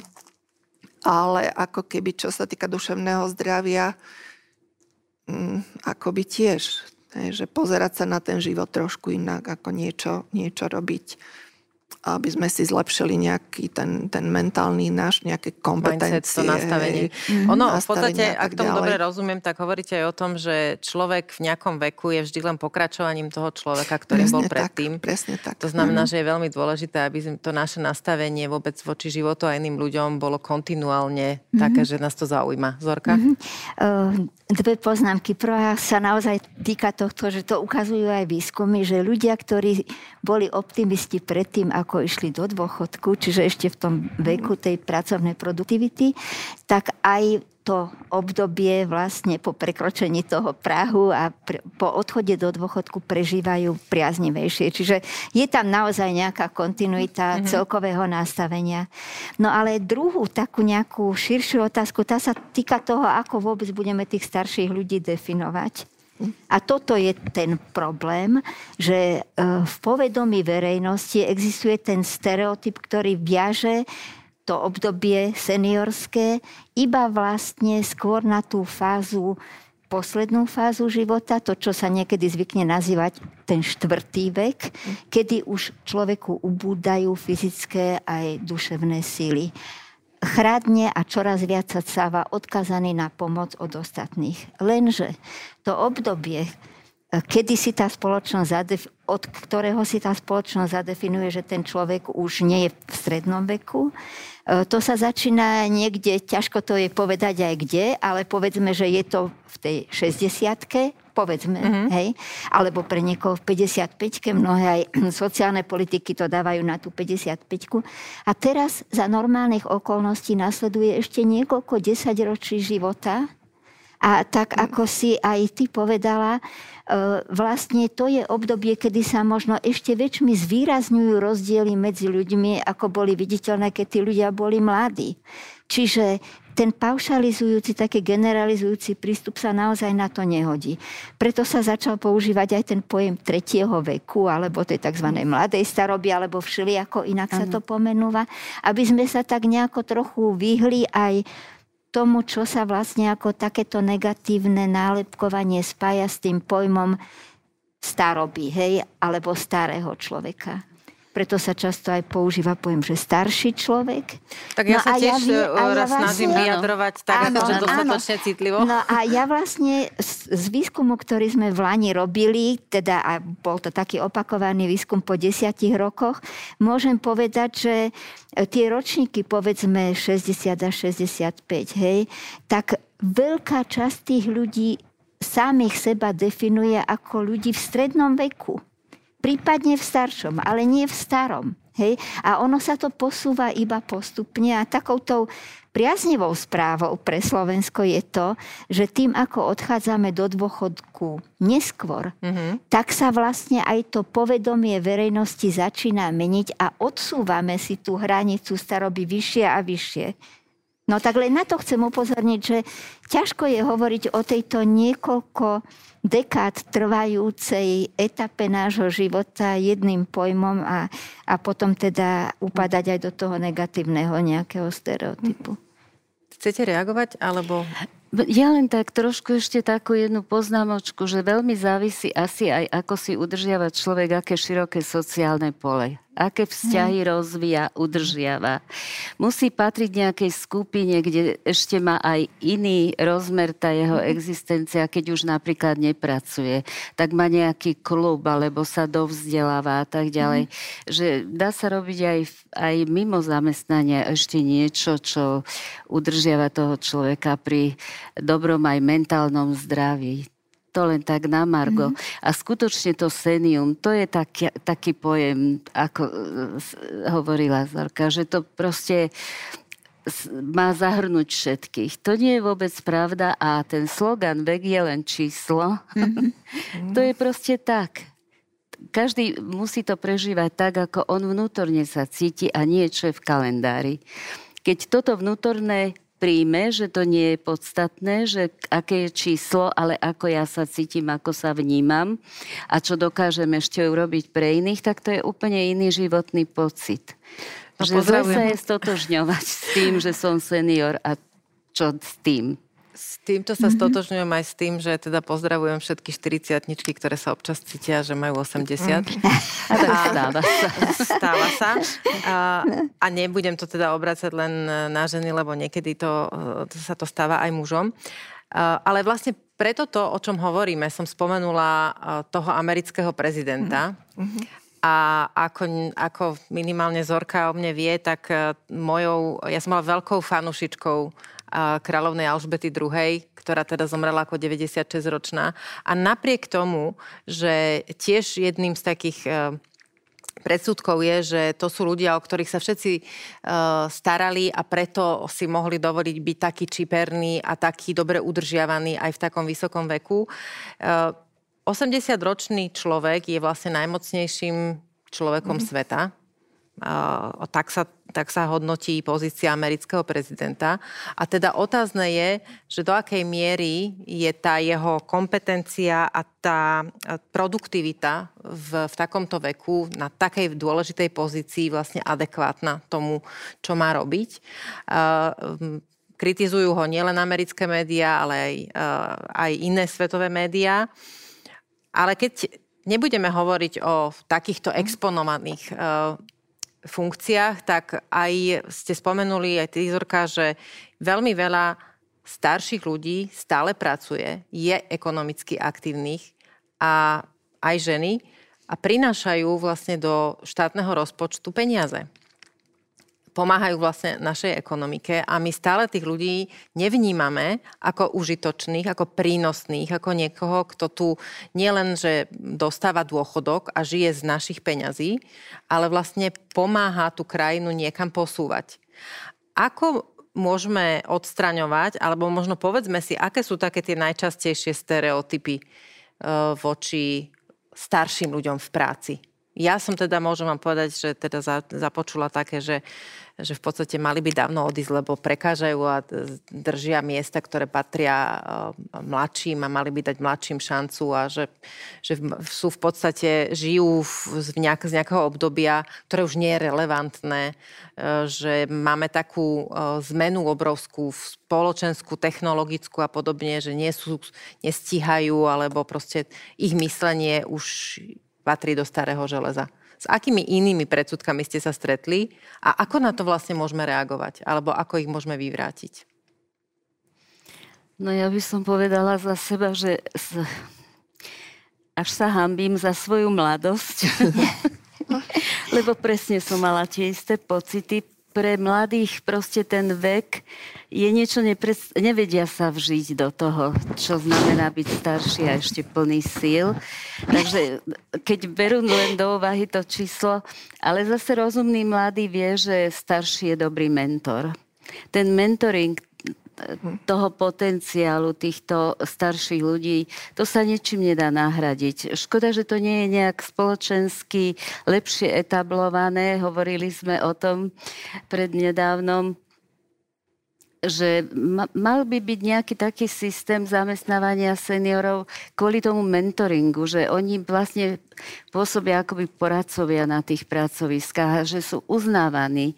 Ale ako keby, čo sa týka duševného zdravia, mm, ako by tiež, že pozerať sa na ten život trošku inak, ako niečo, niečo robiť aby sme si zlepšili nejaký ten, ten mentálny náš, nejaké kompetencie. Mindset, to nastavenie. Mm-hmm. Ono, v podstate, ak tomu dobre rozumiem, tak hovoríte aj o tom, že človek v nejakom veku je vždy len pokračovaním toho človeka, ktorý presne bol predtým. Tak, presne tak. To znamená, mm-hmm. že je veľmi dôležité, aby to naše nastavenie vôbec voči životu a iným ľuďom bolo kontinuálne mm-hmm. také, že nás to zaujíma. Zorka? Mm-hmm. Uh, dve poznámky. Prvá sa naozaj týka tohto, že to ukazujú aj výskumy, že ľudia, ktorí boli optimisti predtým, ako ako išli do dôchodku, čiže ešte v tom veku tej pracovnej produktivity, tak aj to obdobie vlastne po prekročení toho Prahu a pre, po odchode do dôchodku prežívajú priaznivejšie. Čiže je tam naozaj nejaká kontinuita mm-hmm. celkového nastavenia. No ale druhú takú nejakú širšiu otázku, tá sa týka toho, ako vôbec budeme tých starších ľudí definovať. A toto je ten problém, že e, v povedomí verejnosti existuje ten stereotyp, ktorý viaže to obdobie seniorské iba vlastne skôr na tú fázu poslednú fázu života, to, čo sa niekedy zvykne nazývať ten štvrtý vek, kedy už človeku ubúdajú fyzické aj duševné síly chradne a čoraz viac sa cáva odkazaný na pomoc od ostatných. Lenže to obdobie kedy si tá spoločnosť, zadef- od ktorého si tá spoločnosť zadefinuje, že ten človek už nie je v strednom veku. E, to sa začína niekde, ťažko to je povedať aj kde, ale povedzme, že je to v tej 60 povedzme, mm-hmm. hej, alebo pre niekoho v 55-ke, mnohé aj sociálne politiky to dávajú na tú 55-ku. A teraz za normálnych okolností nasleduje ešte niekoľko desaťročí života, a tak ako si aj ty povedala, e, vlastne to je obdobie, kedy sa možno ešte väčšmi zvýrazňujú rozdiely medzi ľuďmi, ako boli viditeľné, keď tí ľudia boli mladí. Čiže ten paušalizujúci, taký generalizujúci prístup sa naozaj na to nehodí. Preto sa začal používať aj ten pojem tretieho veku, alebo tej tzv. mladej staroby, alebo všelijako inak sa to pomenúva, aby sme sa tak nejako trochu vyhli aj tomu, čo sa vlastne ako takéto negatívne nálepkovanie spája s tým pojmom staroby, hej, alebo starého človeka preto sa často aj používa pojem, že starší človek. Tak ja no sa tiež ja, raz ja vlastne, snažím vyjadrovať tak, áno, akože dostatočne áno. citlivo. No a ja vlastne z, z výskumu, ktorý sme v Lani robili, teda a bol to taký opakovaný výskum po desiatich rokoch, môžem povedať, že tie ročníky, povedzme 60 a 65, hej, tak veľká časť tých ľudí samých seba definuje ako ľudí v strednom veku prípadne v staršom, ale nie v starom. Hej? A ono sa to posúva iba postupne a takouto priaznivou správou pre Slovensko je to, že tým, ako odchádzame do dôchodku neskôr, mm-hmm. tak sa vlastne aj to povedomie verejnosti začína meniť a odsúvame si tú hranicu staroby vyššie a vyššie. No tak len na to chcem upozorniť, že ťažko je hovoriť o tejto niekoľko dekád trvajúcej etape nášho života jedným pojmom a, a potom teda upadať aj do toho negatívneho nejakého stereotypu. Chcete reagovať, alebo... Ja len tak trošku ešte takú jednu poznámočku, že veľmi závisí asi aj ako si udržiava človek, aké široké sociálne pole aké vzťahy hmm. rozvíja, udržiava. Musí patriť nejakej skupine, kde ešte má aj iný rozmer tá jeho hmm. existencia, keď už napríklad nepracuje, tak má nejaký klub, alebo sa dovzdeláva a tak ďalej. Hmm. Že dá sa robiť aj, aj mimo zamestnania ešte niečo, čo udržiava toho človeka pri dobrom aj mentálnom zdraví to len tak na Margo. Mm-hmm. A skutočne to senium, to je taký, taký pojem, ako hovorila Zorka, že to proste má zahrnúť všetkých. To nie je vôbec pravda a ten slogan vek je len číslo. Mm-hmm. to je proste tak. Každý musí to prežívať tak, ako on vnútorne sa cíti a nie čo je v kalendári. Keď toto vnútorné príjme, že to nie je podstatné, že aké je číslo, ale ako ja sa cítim, ako sa vnímam a čo dokážem ešte urobiť pre iných, tak to je úplne iný životný pocit. No, že zle sa je stotožňovať s tým, že som senior a čo s tým. S týmto sa mm-hmm. stotožňujem aj s tým, že teda pozdravujem všetky 40 ktoré sa občas cítia, že majú 80. Mm. A stáva sa. Stáva sa. A, a nebudem to teda obracať len na ženy, lebo niekedy to, to sa to stáva aj mužom. Ale vlastne preto to, o čom hovoríme, som spomenula toho amerického prezidenta. Mm-hmm. A ako, ako minimálne Zorka o mne vie, tak mojou, ja som mala veľkou fanušičkou kráľovnej Alžbety II, ktorá teda zomrela ako 96-ročná. A napriek tomu, že tiež jedným z takých e, predsudkov je, že to sú ľudia, o ktorých sa všetci uh, starali a preto si mohli dovoliť byť taký čiperný a taký dobre udržiavaný aj v takom vysokom veku. E, 80-ročný človek je vlastne najmocnejším človekom mm. sveta tak sa, tak sa hodnotí pozícia amerického prezidenta. A teda otázne je, že do akej miery je tá jeho kompetencia a tá produktivita v, v takomto veku na takej dôležitej pozícii vlastne adekvátna tomu, čo má robiť. Kritizujú ho nielen americké médiá, ale aj, aj iné svetové médiá. Ale keď nebudeme hovoriť o takýchto exponovaných funkciách, tak aj ste spomenuli, aj ty, Zorka, že veľmi veľa starších ľudí stále pracuje, je ekonomicky aktívnych a aj ženy a prinášajú vlastne do štátneho rozpočtu peniaze pomáhajú vlastne našej ekonomike a my stále tých ľudí nevnímame ako užitočných, ako prínosných, ako niekoho, kto tu nielen, že dostáva dôchodok a žije z našich peňazí, ale vlastne pomáha tú krajinu niekam posúvať. Ako môžeme odstraňovať, alebo možno povedzme si, aké sú také tie najčastejšie stereotypy e, voči starším ľuďom v práci? Ja som teda, môžem vám povedať, že teda započula také, že že v podstate mali by dávno odísť, lebo prekážajú a držia miesta, ktoré patria eh, mladším a mali by dať mladším šancu a že, že sú v podstate, žijú v nejak, z nejakého obdobia, ktoré už nie je relevantné, eh, že máme takú eh, zmenu obrovskú spoločenskú, technologickú a podobne, že nie sú, nestíhajú, alebo proste ich myslenie už patrí do starého železa. S akými inými predsudkami ste sa stretli a ako na to vlastne môžeme reagovať? Alebo ako ich môžeme vyvrátiť? No ja by som povedala za seba, že až sa hambím za svoju mladosť. Lebo presne som mala tie isté pocity pre mladých proste ten vek je niečo, nepred... nevedia sa vžiť do toho, čo znamená byť starší a ešte plný síl. Takže keď berú len do úvahy to číslo, ale zase rozumný mladý vie, že starší je dobrý mentor. Ten mentoring, toho potenciálu týchto starších ľudí, to sa ničím nedá nahradiť. Škoda, že to nie je nejak spoločensky lepšie etablované. Hovorili sme o tom prednedávnom, že mal by byť nejaký taký systém zamestnávania seniorov kvôli tomu mentoringu, že oni vlastne pôsobia akoby poradcovia na tých pracoviskách, že sú uznávaní.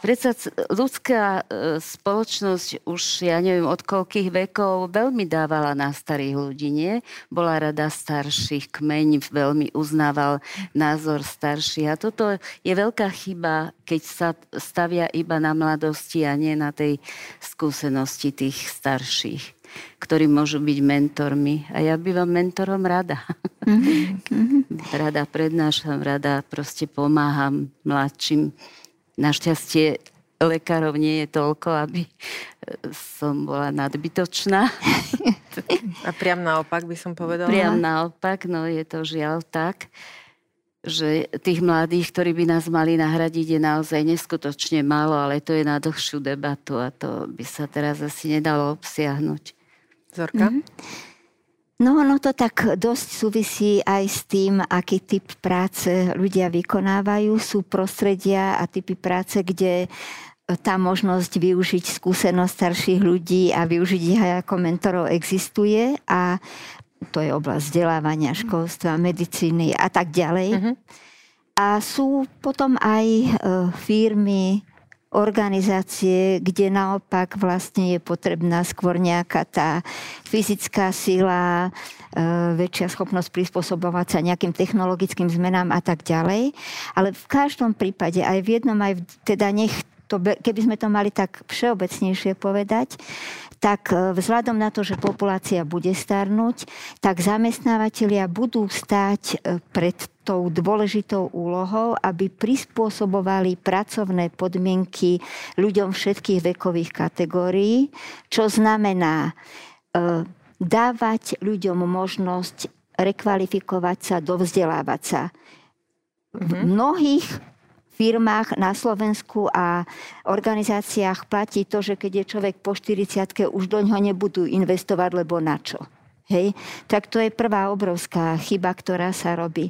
Predsa ľudská e, spoločnosť už, ja neviem, od koľkých vekov veľmi dávala na starých ľudí, nie? Bola rada starších, kmeň veľmi uznával názor starších. A toto je veľká chyba, keď sa stavia iba na mladosti a nie na tej skúsenosti tých starších ktorí môžu byť mentormi. A ja bývam mentorom rada. Mm-hmm. rada prednášam, rada proste pomáham mladším Našťastie lekárov nie je toľko, aby som bola nadbytočná. A priam naopak by som povedala? Priam naopak, no je to žiaľ tak, že tých mladých, ktorí by nás mali nahradiť, je naozaj neskutočne málo, ale to je na dlhšiu debatu a to by sa teraz asi nedalo obsiahnuť. Zorka? Mm-hmm. No ono to tak dosť súvisí aj s tým, aký typ práce ľudia vykonávajú. Sú prostredia a typy práce, kde tá možnosť využiť skúsenosť starších ľudí a využiť ich aj ako mentorov existuje a to je oblasť vzdelávania, školstva, medicíny a tak ďalej. Uh-huh. A sú potom aj e, firmy, organizácie, kde naopak vlastne je potrebná skôr nejaká tá fyzická sila, e, väčšia schopnosť prispôsobovať sa nejakým technologickým zmenám a tak ďalej. Ale v každom prípade, aj v jednom, aj v, teda nech to, keby sme to mali tak všeobecnejšie povedať, tak e, vzhľadom na to, že populácia bude starnúť, tak zamestnávateľia budú stáť e, pred tou dôležitou úlohou, aby prispôsobovali pracovné podmienky ľuďom všetkých vekových kategórií, čo znamená e, dávať ľuďom možnosť rekvalifikovať sa, dovzdelávať sa. V mhm. mnohých firmách na Slovensku a organizáciách platí to, že keď je človek po 40 už do ňoho nebudú investovať, lebo na čo. Hej? Tak to je prvá obrovská chyba, ktorá sa robí.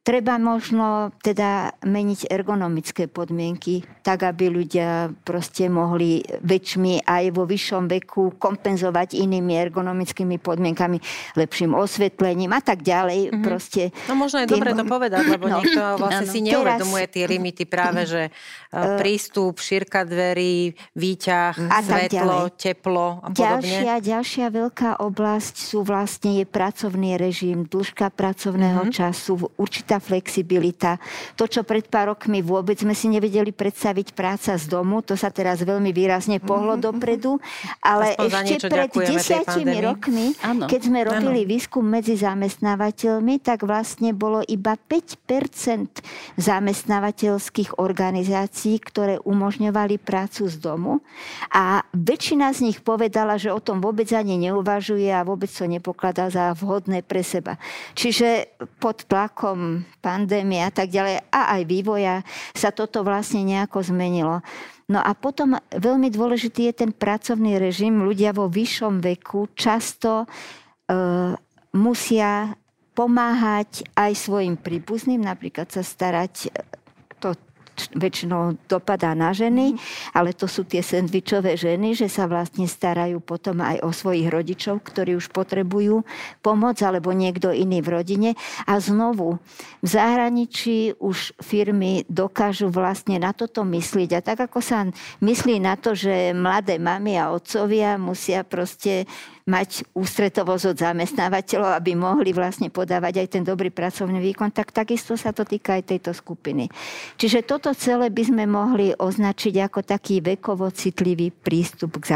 Treba možno teda meniť ergonomické podmienky, tak aby ľudia proste mohli väčšmi aj vo vyššom veku kompenzovať inými ergonomickými podmienkami, lepším osvetlením a tak ďalej. Mm-hmm. Proste, no možno je tie... dobre to povedať, lebo no, niekto vlastne no, si neuvedomuje teraz... tie limity práve, že uh, prístup, šírka dverí, výťah, a svetlo, teplo a podobne. Ďalšia, ďalšia veľká oblasť sú vlastne je pracovný režim, dĺžka pracovného mm-hmm. času, určité tá flexibilita. To, čo pred pár rokmi vôbec sme si nevedeli predstaviť práca z domu, to sa teraz veľmi výrazne pohlo mm-hmm. dopredu, ale Aspoň ešte pred desiatimi rokmi, ano. keď sme robili ano. výskum medzi zamestnávateľmi, tak vlastne bolo iba 5% zamestnávateľských organizácií, ktoré umožňovali prácu z domu a väčšina z nich povedala, že o tom vôbec ani neuvažuje a vôbec to nepokladá za vhodné pre seba. Čiže pod tlakom pandémie a tak ďalej a aj vývoja sa toto vlastne nejako zmenilo. No a potom veľmi dôležitý je ten pracovný režim. Ľudia vo vyššom veku často e, musia pomáhať aj svojim príbuzným, napríklad sa starať to väčšinou dopadá na ženy, mm. ale to sú tie sendvičové ženy, že sa vlastne starajú potom aj o svojich rodičov, ktorí už potrebujú pomoc, alebo niekto iný v rodine. A znovu, v zahraničí už firmy dokážu vlastne na toto myslieť. A tak ako sa myslí na to, že mladé mamy a otcovia musia proste mať ústretovosť od zamestnávateľov, aby mohli vlastne podávať aj ten dobrý pracovný výkon, tak takisto sa to týka aj tejto skupiny. Čiže toto celé by sme mohli označiť ako taký vekovo citlivý prístup k,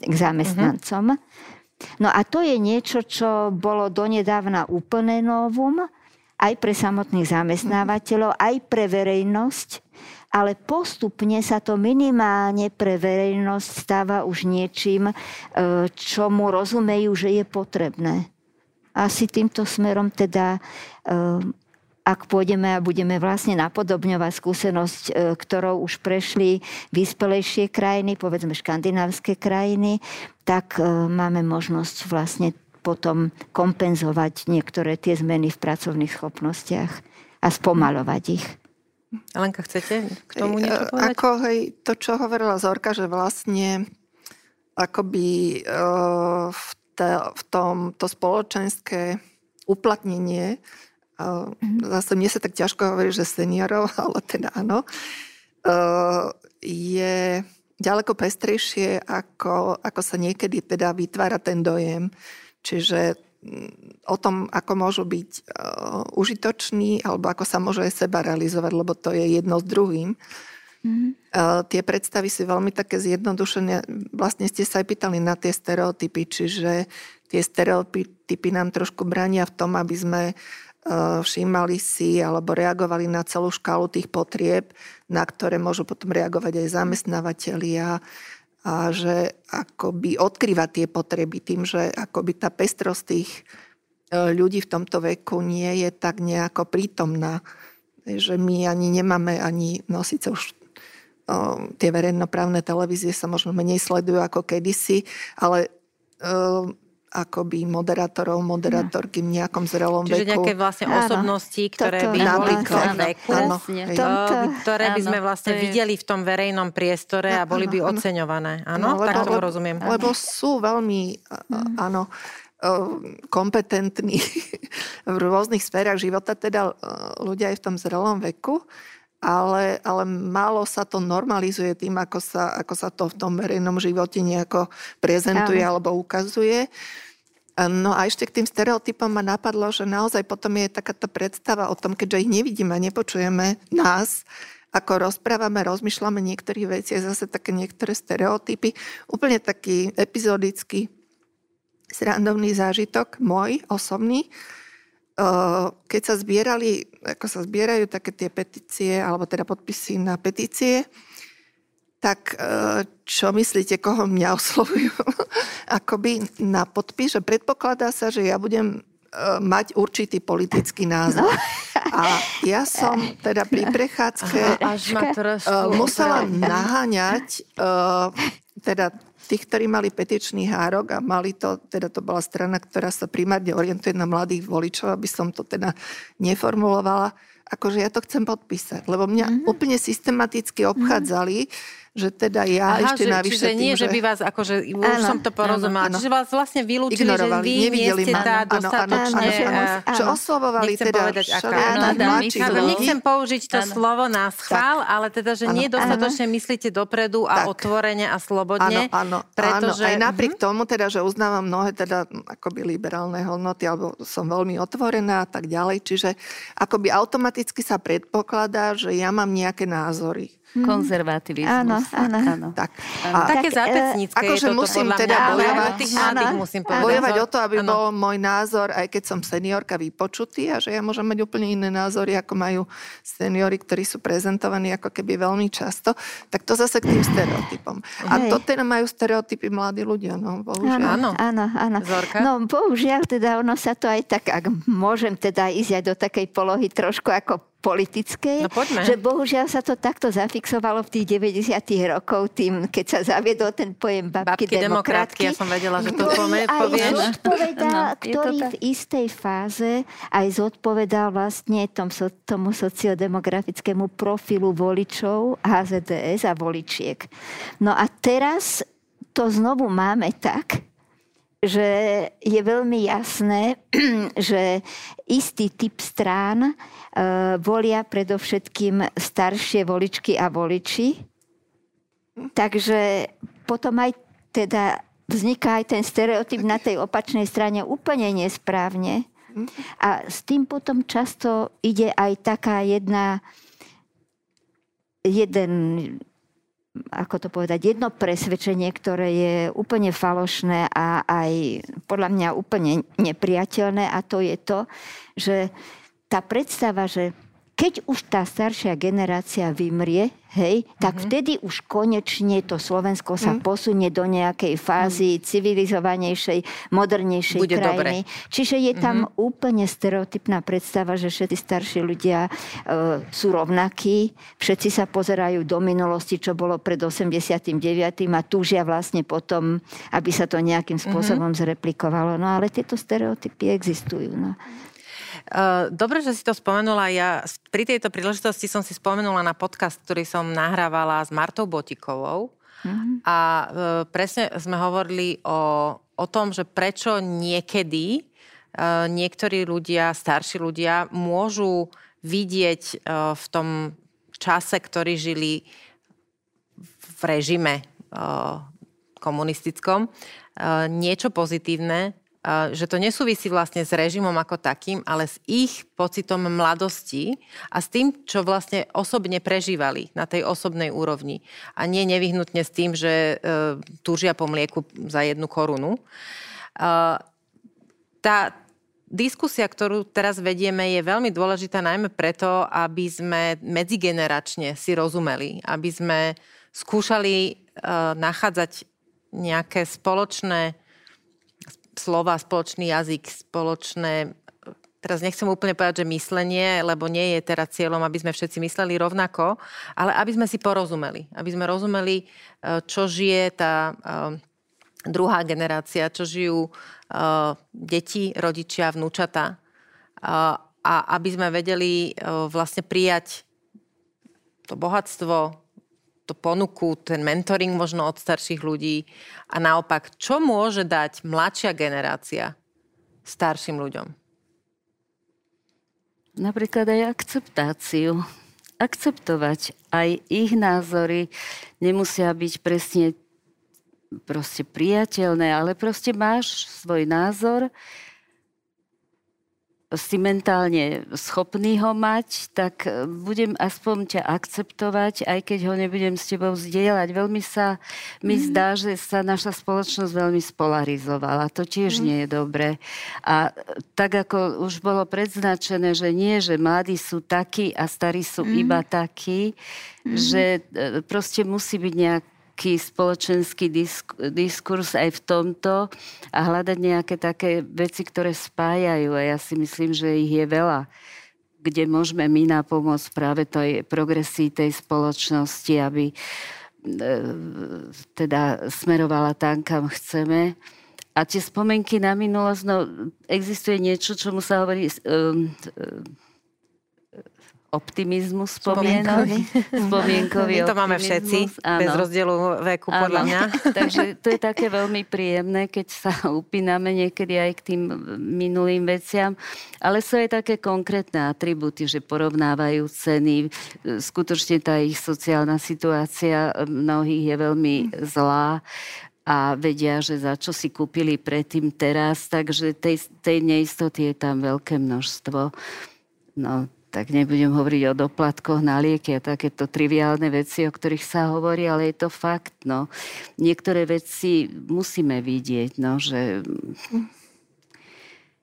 k zamestnancom. Uh-huh. No a to je niečo, čo bolo donedávna úplné novum aj pre samotných zamestnávateľov, aj pre verejnosť ale postupne sa to minimálne pre verejnosť stáva už niečím, e, čo mu rozumejú, že je potrebné. Asi týmto smerom teda e, ak pôjdeme a budeme vlastne napodobňovať skúsenosť, e, ktorou už prešli vyspelejšie krajiny, povedzme škandinávské krajiny, tak máme možnosť vlastne potom kompenzovať niektoré tie zmeny v pracovných schopnostiach a spomalovať ich. Alenka, chcete k tomu niečo povedať? Ako hej, to, čo hovorila Zorka, že vlastne akoby uh, v, te, v tom to spoločenské uplatnenie, uh, mm-hmm. zase mne sa tak ťažko hovorí, že seniorov, ale teda áno, uh, je ďaleko pestrejšie, ako, ako sa niekedy teda vytvára ten dojem. Čiže o tom, ako môžu byť uh, užitoční alebo ako sa môžu aj seba realizovať, lebo to je jedno s druhým. Mm-hmm. Uh, tie predstavy si veľmi také zjednodušené. Vlastne ste sa aj pýtali na tie stereotypy, čiže tie stereotypy nám trošku brania v tom, aby sme uh, všímali si alebo reagovali na celú škálu tých potrieb, na ktoré môžu potom reagovať aj zamestnávateľia, a že akoby odkrýva tie potreby tým, že akoby tá pestrosť tých e, ľudí v tomto veku nie je tak nejako prítomná. Že my ani nemáme ani, no už o, tie verejnoprávne televízie sa možno menej sledujú ako kedysi, ale o, akoby moderátorov, moderátorky v nejakom zrelom Čiže veku. Čiže nejaké vlastne osobnosti, Toto, ktoré by v tom veku, áno, ktoré by sme vlastne je... videli v tom verejnom priestore a boli by oceňované. Áno, no, tak to rozumiem. Lebo sú veľmi, mhm. áno, kompetentní v rôznych sférach života, teda ľudia aj v tom zrelom veku ale, ale málo sa to normalizuje tým, ako sa, ako sa to v tom verejnom živote nejako prezentuje Áno. alebo ukazuje. No a ešte k tým stereotypom ma napadlo, že naozaj potom je takáto predstava o tom, keďže ich nevidíme, nepočujeme nás, ako rozprávame, rozmýšľame niektorých veci, je zase také niektoré stereotypy. Úplne taký epizodický srandovný zážitok, môj osobný, keď sa zbierali, ako sa zbierajú také tie petície, alebo teda podpisy na petície, tak čo myslíte, koho mňa oslovujú? Akoby na podpis, že predpokladá sa, že ja budem mať určitý politický názor. A ja som teda pri prechádzke musela naháňať teda tých, ktorí mali petičný hárok a mali to, teda to bola strana, ktorá sa primárne orientuje na mladých voličov, aby som to teda neformulovala. Akože ja to chcem podpísať, lebo mňa mm-hmm. úplne systematicky obchádzali mm-hmm že teda ja Aha, ešte že, navyše čiže tým, nie, že... by vás, akože už áno, som to porozumela, áno, áno. čiže vás vlastne vylúčili, že vy nie ste tá dostatočne... Čo oslovovali teda povedať, aká, áno, Nechcem použiť to slovo na schvál, ale teda, že nie dostatočne myslíte dopredu a otvorene a slobodne. Áno, áno, aj napriek mhm. tomu teda, že uznávam mnohé teda akoby liberálne hodnoty, alebo som veľmi otvorená a tak ďalej, čiže akoby automaticky sa predpokladá, že ja mám nejaké názory. Mhm. konzervativizmus. Áno, áno. áno. Tak. A, Také e, zápecnícke akože je toto musím podľa teda mňa, bojovať, tých mladých áno, musím povedať. Bojovať o to, aby áno. bol môj názor, aj keď som seniorka, vypočutý a že ja môžem mať úplne iné názory, ako majú seniori, ktorí sú prezentovaní ako keby veľmi často. Tak to zase k tým stereotypom. A Hej. to teda majú stereotypy mladí ľudia, no bohužiaľ. Áno, áno, áno. Zorka? No bohužiaľ teda ono sa to aj tak, ak môžem teda ísť aj do takej polohy trošku ako politickej, no, poďme. že bohužiaľ sa to takto zafixovalo v tých 90 rokov tým, keď sa zaviedol ten pojem babky, babky demokratky. Ja som vedela, že to povieš. Zodpovedal, no, ktorý v istej fáze aj zodpovedal vlastne tom, tomu sociodemografickému profilu voličov HZDS a voličiek. No a teraz to znovu máme tak, že je veľmi jasné, že istý typ strán uh, volia predovšetkým staršie voličky a voliči. Takže potom aj teda vzniká aj ten stereotyp na tej opačnej strane úplne nesprávne. A s tým potom často ide aj taká jedna jeden ako to povedať, jedno presvedčenie, ktoré je úplne falošné a aj podľa mňa úplne nepriateľné. A to je to, že tá predstava, že keď už tá staršia generácia vymrie, hej, tak uh-huh. vtedy už konečne to Slovensko sa uh-huh. posunie do nejakej fázy uh-huh. civilizovanejšej, modernejšej Bude krajiny. Dobre. Čiže je tam uh-huh. úplne stereotypná predstava, že všetci starší ľudia uh, sú rovnakí, všetci sa pozerajú do minulosti, čo bolo pred 89. a túžia vlastne potom, aby sa to nejakým spôsobom uh-huh. zreplikovalo. No ale tieto stereotypy existujú. No. Eh, dobre, že si to spomenula. Ja pri tejto príležitosti som si spomenula na podcast, ktorý som nahrávala s Martou Botikovou. Mm-hmm. A uh, presne sme hovorili o, o tom, že prečo niekedy uh, niektorí ľudia, starší ľudia, môžu vidieť v tom čase, ktorý žili v režime komunistickom, niečo pozitívne, že to nesúvisí vlastne s režimom ako takým, ale s ich pocitom mladosti a s tým, čo vlastne osobne prežívali na tej osobnej úrovni. A nie nevyhnutne s tým, že e, túžia po mlieku za jednu korunu. E, tá diskusia, ktorú teraz vedieme, je veľmi dôležitá najmä preto, aby sme medzigeneračne si rozumeli, aby sme skúšali e, nachádzať nejaké spoločné slova, spoločný jazyk, spoločné teraz nechcem úplne povedať, že myslenie, lebo nie je teraz cieľom, aby sme všetci mysleli rovnako, ale aby sme si porozumeli. Aby sme rozumeli, e, čo žije tá e, druhá generácia, čo žijú e, deti, rodičia, vnúčata. A aby sme vedeli vlastne prijať to bohatstvo, tú ponuku, ten mentoring možno od starších ľudí a naopak, čo môže dať mladšia generácia starším ľuďom? Napríklad aj akceptáciu. Akceptovať aj ich názory nemusia byť presne proste priateľné, ale proste máš svoj názor, si mentálne schopný ho mať, tak e, budem aspoň ťa akceptovať, aj keď ho nebudem s tebou zdieľať. Veľmi sa mi mm. zdá, že sa naša spoločnosť veľmi spolarizovala. To tiež mm. nie je dobré. A e, tak ako už bolo predznačené, že nie, že mladí sú takí a starí sú mm. iba takí, mm. že e, proste musí byť nejak nejaký spoločenský disk, diskurs aj v tomto a hľadať nejaké také veci, ktoré spájajú. A ja si myslím, že ich je veľa kde môžeme my napomôcť práve tej progresii tej spoločnosti, aby e, teda smerovala tam, kam chceme. A tie spomenky na minulosť, no existuje niečo, čomu sa hovorí um, optimizmus spomienok. Spomienkový to máme všetci, áno. bez rozdielu veku, podľa áno. mňa. Takže to je také veľmi príjemné, keď sa upíname niekedy aj k tým minulým veciam. Ale sú aj také konkrétne atributy, že porovnávajú ceny. Skutočne tá ich sociálna situácia mnohých je veľmi zlá a vedia, že za čo si kúpili predtým teraz, takže tej, tej neistoty je tam veľké množstvo. No, tak nebudem hovoriť o doplatkoch na lieky a takéto triviálne veci, o ktorých sa hovorí, ale je to fakt. No. Niektoré veci musíme vidieť, no, že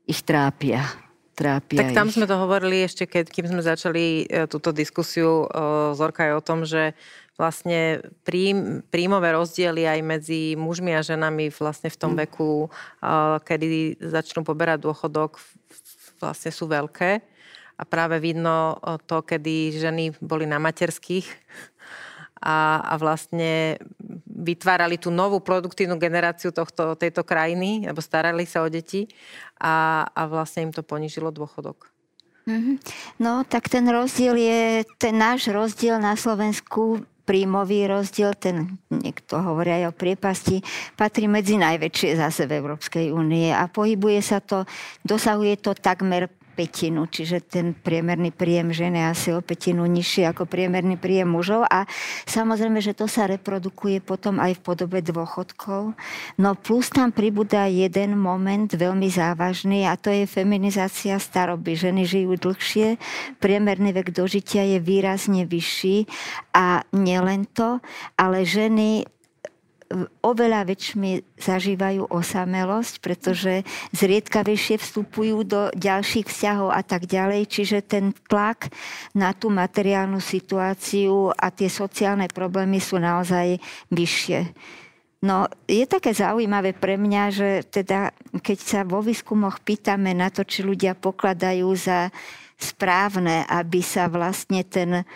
ich trápia. Trápia tak tam ich. sme to hovorili ešte, keď, kým sme začali e, túto diskusiu, o, Zorka aj o tom, že vlastne príjm, príjmové rozdiely aj medzi mužmi a ženami vlastne v tom mm. veku, kedy začnú poberať dôchodok, vlastne sú veľké. A práve vidno to, kedy ženy boli na materských a, a vlastne vytvárali tú novú produktívnu generáciu tohto, tejto krajiny, alebo starali sa o deti a, a vlastne im to ponížilo dôchodok. Mm-hmm. No, tak ten rozdiel je, ten náš rozdiel na Slovensku príjmový rozdiel, ten niekto hovorí aj o priepasti, patrí medzi najväčšie zase v Európskej únie a pohybuje sa to, dosahuje to takmer petinu, čiže ten priemerný príjem ženy asi o petinu nižší ako priemerný príjem mužov a samozrejme, že to sa reprodukuje potom aj v podobe dôchodkov. No plus tam pribúda jeden moment veľmi závažný a to je feminizácia staroby. Ženy žijú dlhšie, priemerný vek dožitia je výrazne vyšší a nielen to, ale ženy oveľa väčšmi zažívajú osamelosť, pretože zriedkavejšie vstupujú do ďalších vzťahov a tak ďalej. Čiže ten tlak na tú materiálnu situáciu a tie sociálne problémy sú naozaj vyššie. No, je také zaujímavé pre mňa, že teda, keď sa vo výskumoch pýtame na to, či ľudia pokladajú za správne, aby sa vlastne ten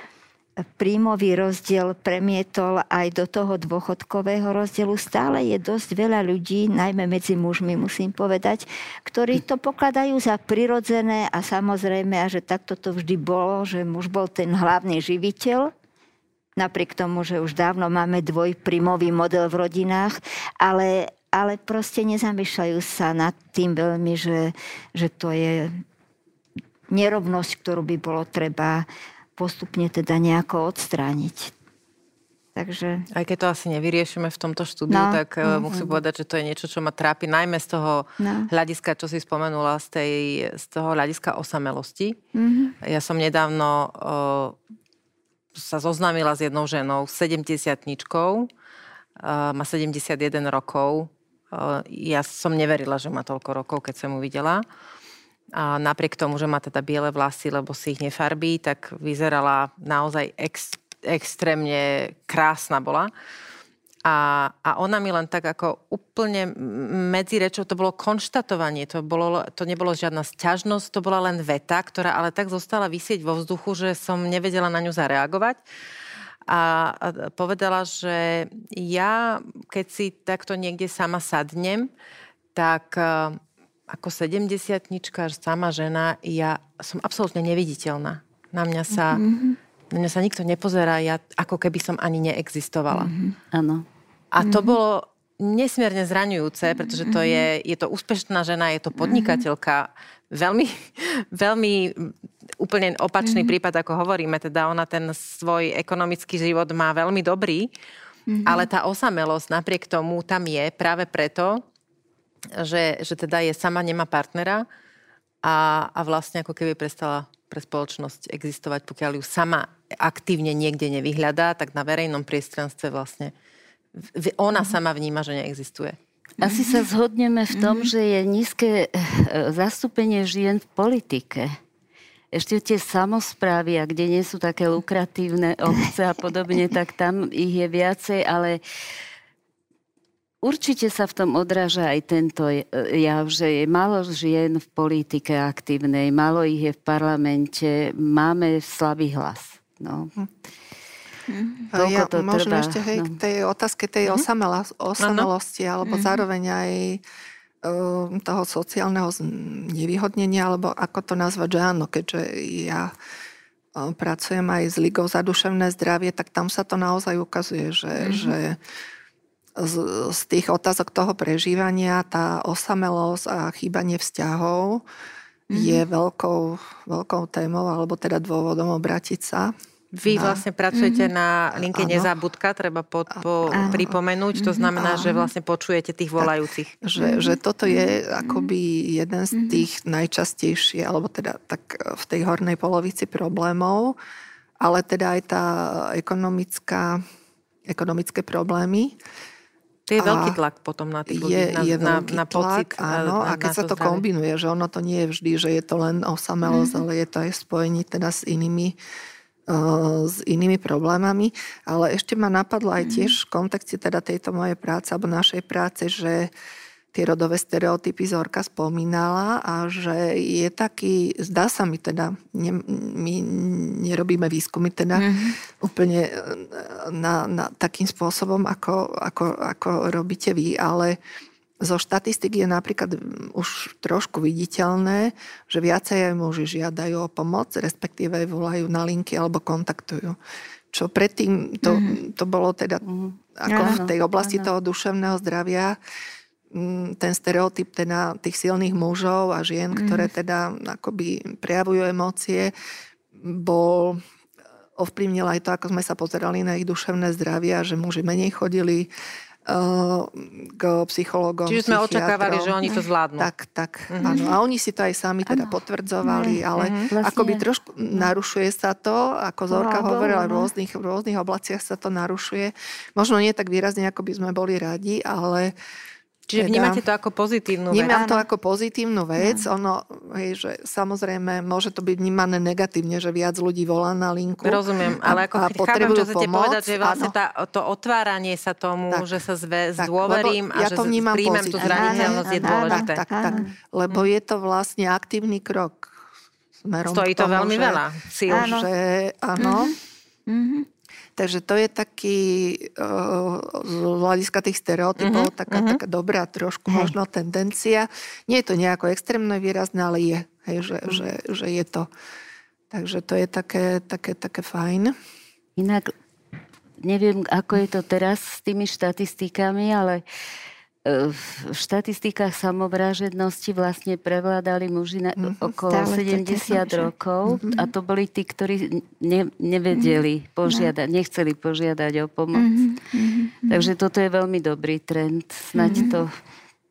príjmový rozdiel premietol aj do toho dôchodkového rozdielu. Stále je dosť veľa ľudí, najmä medzi mužmi musím povedať, ktorí to pokladajú za prirodzené a samozrejme, a že takto to vždy bolo, že muž bol ten hlavný živiteľ, napriek tomu, že už dávno máme dvojprímový model v rodinách, ale, ale proste nezamýšľajú sa nad tým veľmi, že, že to je nerovnosť, ktorú by bolo treba postupne teda nejako odstrániť. Takže... Aj keď to asi nevyriešime v tomto štúdiu, no, tak mm, musím mm. povedať, že to je niečo, čo ma trápi najmä z toho no. hľadiska, čo si spomenula, z, tej, z toho hľadiska osamelosti. Mm. Ja som nedávno o, sa zoznámila s jednou ženou, 70-tničkou, má 71 rokov. O, ja som neverila, že má toľko rokov, keď som ju videla. A napriek tomu, že má teda biele vlasy, lebo si ich nefarbí, tak vyzerala naozaj ex, extrémne krásna bola. A, a ona mi len tak ako úplne medzi rečou, to bolo konštatovanie, to, bolo, to nebolo žiadna sťažnosť, to bola len veta, ktorá ale tak zostala vysieť vo vzduchu, že som nevedela na ňu zareagovať. A, a povedala, že ja, keď si takto niekde sama sadnem, tak ako 70 sama žena, ja som absolútne neviditeľná. Na mňa sa, mm-hmm. na mňa sa nikto nepozerá, ja ako keby som ani neexistovala. Mm-hmm. A to mm-hmm. bolo nesmierne zraňujúce, pretože to je, je to úspešná žena, je to podnikateľka. Veľmi, veľmi úplne opačný mm-hmm. prípad, ako hovoríme. Teda ona ten svoj ekonomický život má veľmi dobrý, mm-hmm. ale tá osamelosť napriek tomu tam je práve preto, že, že teda je sama, nemá partnera a, a vlastne ako keby prestala pre spoločnosť existovať, pokiaľ ju sama aktívne niekde nevyhľadá, tak na verejnom priestranstve vlastne ona mhm. sama vníma, že neexistuje. Asi sa zhodneme v tom, mhm. že je nízke eh, zastúpenie žien v politike. Ešte tie samozprávy, a kde nie sú také lukratívne obce a podobne, tak tam ich je viacej, ale Určite sa v tom odráža aj tento jav, že je málo žien v politike aktívnej, málo ich je v parlamente, máme slabý hlas. No. Hm. Ja to možno trvá, ešte hej, no. k tej otázke tej osamela, osamelosti, alebo mm-hmm. zároveň aj uh, toho sociálneho nevyhodnenia, alebo ako to nazvať, že áno, keďže ja pracujem aj s Ligou za duševné zdravie, tak tam sa to naozaj ukazuje, že, mm-hmm. že z, z tých otázok toho prežívania tá osamelosť a chýbanie vzťahov mm-hmm. je veľkou, veľkou témou, alebo teda dôvodom obratiť sa vy na... vlastne pracujete mm-hmm. na linke ano. Nezabudka, treba po, po, pripomenúť. To mhm. znamená, ano. že vlastne počujete tých volajúcich. Tak, že, že toto je akoby jeden z mhm. tých najčastejších, alebo teda tak v tej hornej polovici problémov, ale teda aj tá ekonomická, ekonomické problémy. To je veľký tlak potom na tých ľudí, na, je na, na pocit. Áno, a, a keď sa to zdravie. kombinuje, že ono to nie je vždy, že je to len osamelosť, mm-hmm. ale je to aj spojení teda s inými s inými problémami, ale ešte ma napadlo aj tiež v kontexte teda tejto mojej práce alebo našej práce, že tie rodové stereotypy Zorka spomínala a že je taký, zdá sa mi teda, ne, my nerobíme výskumy teda mm-hmm. úplne na, na takým spôsobom, ako, ako, ako robíte vy, ale zo štatistik je napríklad už trošku viditeľné, že viacej aj muži žiadajú o pomoc, respektíve volajú na linky alebo kontaktujú. Čo predtým to, mm-hmm. to bolo teda mm-hmm. ako áno, v tej oblasti áno. toho duševného zdravia mm, ten stereotyp teda tých silných mužov a žien, mm-hmm. ktoré teda akoby prejavujú emócie, bol ovplyvnil aj to, ako sme sa pozerali na ich duševné zdravie a že muži menej chodili k psychologom. Čiže sme očakávali, že oni to zvládnu. Tak, tak, mm-hmm. áno. A oni si to aj sami teda ano. potvrdzovali, ale mm-hmm. vlastne... akoby trošku narušuje sa to, ako Zorka no, hovorila, v rôznych, v rôznych oblastiach sa to narušuje. Možno nie tak výrazne, ako by sme boli radi, ale Čiže teda, vnímate to ako pozitívnu vec? Vnímam to ako pozitívnu vec. No. Ono, hej, že samozrejme môže to byť vnímané negatívne, že viac ľudí volá na linku. Rozumiem, ale ako a chápem, čo chcete povedať, že vlastne tá, to otváranie sa tomu, tak, že sa zve, tak, zdôverím a ja že to príjmem tú zraniteľnosť je dôležité. Tak, tak, tak, lebo je to vlastne aktívny krok smerom Stojí to tomu, veľmi že, veľa síl. Áno. Že, áno. Mm-hmm. Takže to je taký uh, z hľadiska tých stereotypov uh-huh, taká, uh-huh. taká dobrá trošku hej. možno tendencia. Nie je to nejako extrémne výrazné, ale je, hej, že, uh-huh. že, že je to. Takže to je také, také, také fajn. Inak neviem, ako je to teraz s tými štatistikami, ale uh, v štatistikách samovražednosti vlastne prevládali muži na, mm-hmm, okolo 70 rokov mm-hmm. a to boli tí, ktorí ne, nevedeli mm-hmm. požiadať, nechceli požiadať o pomoc. Mm-hmm. Takže toto je veľmi dobrý trend. Snaď mm-hmm. to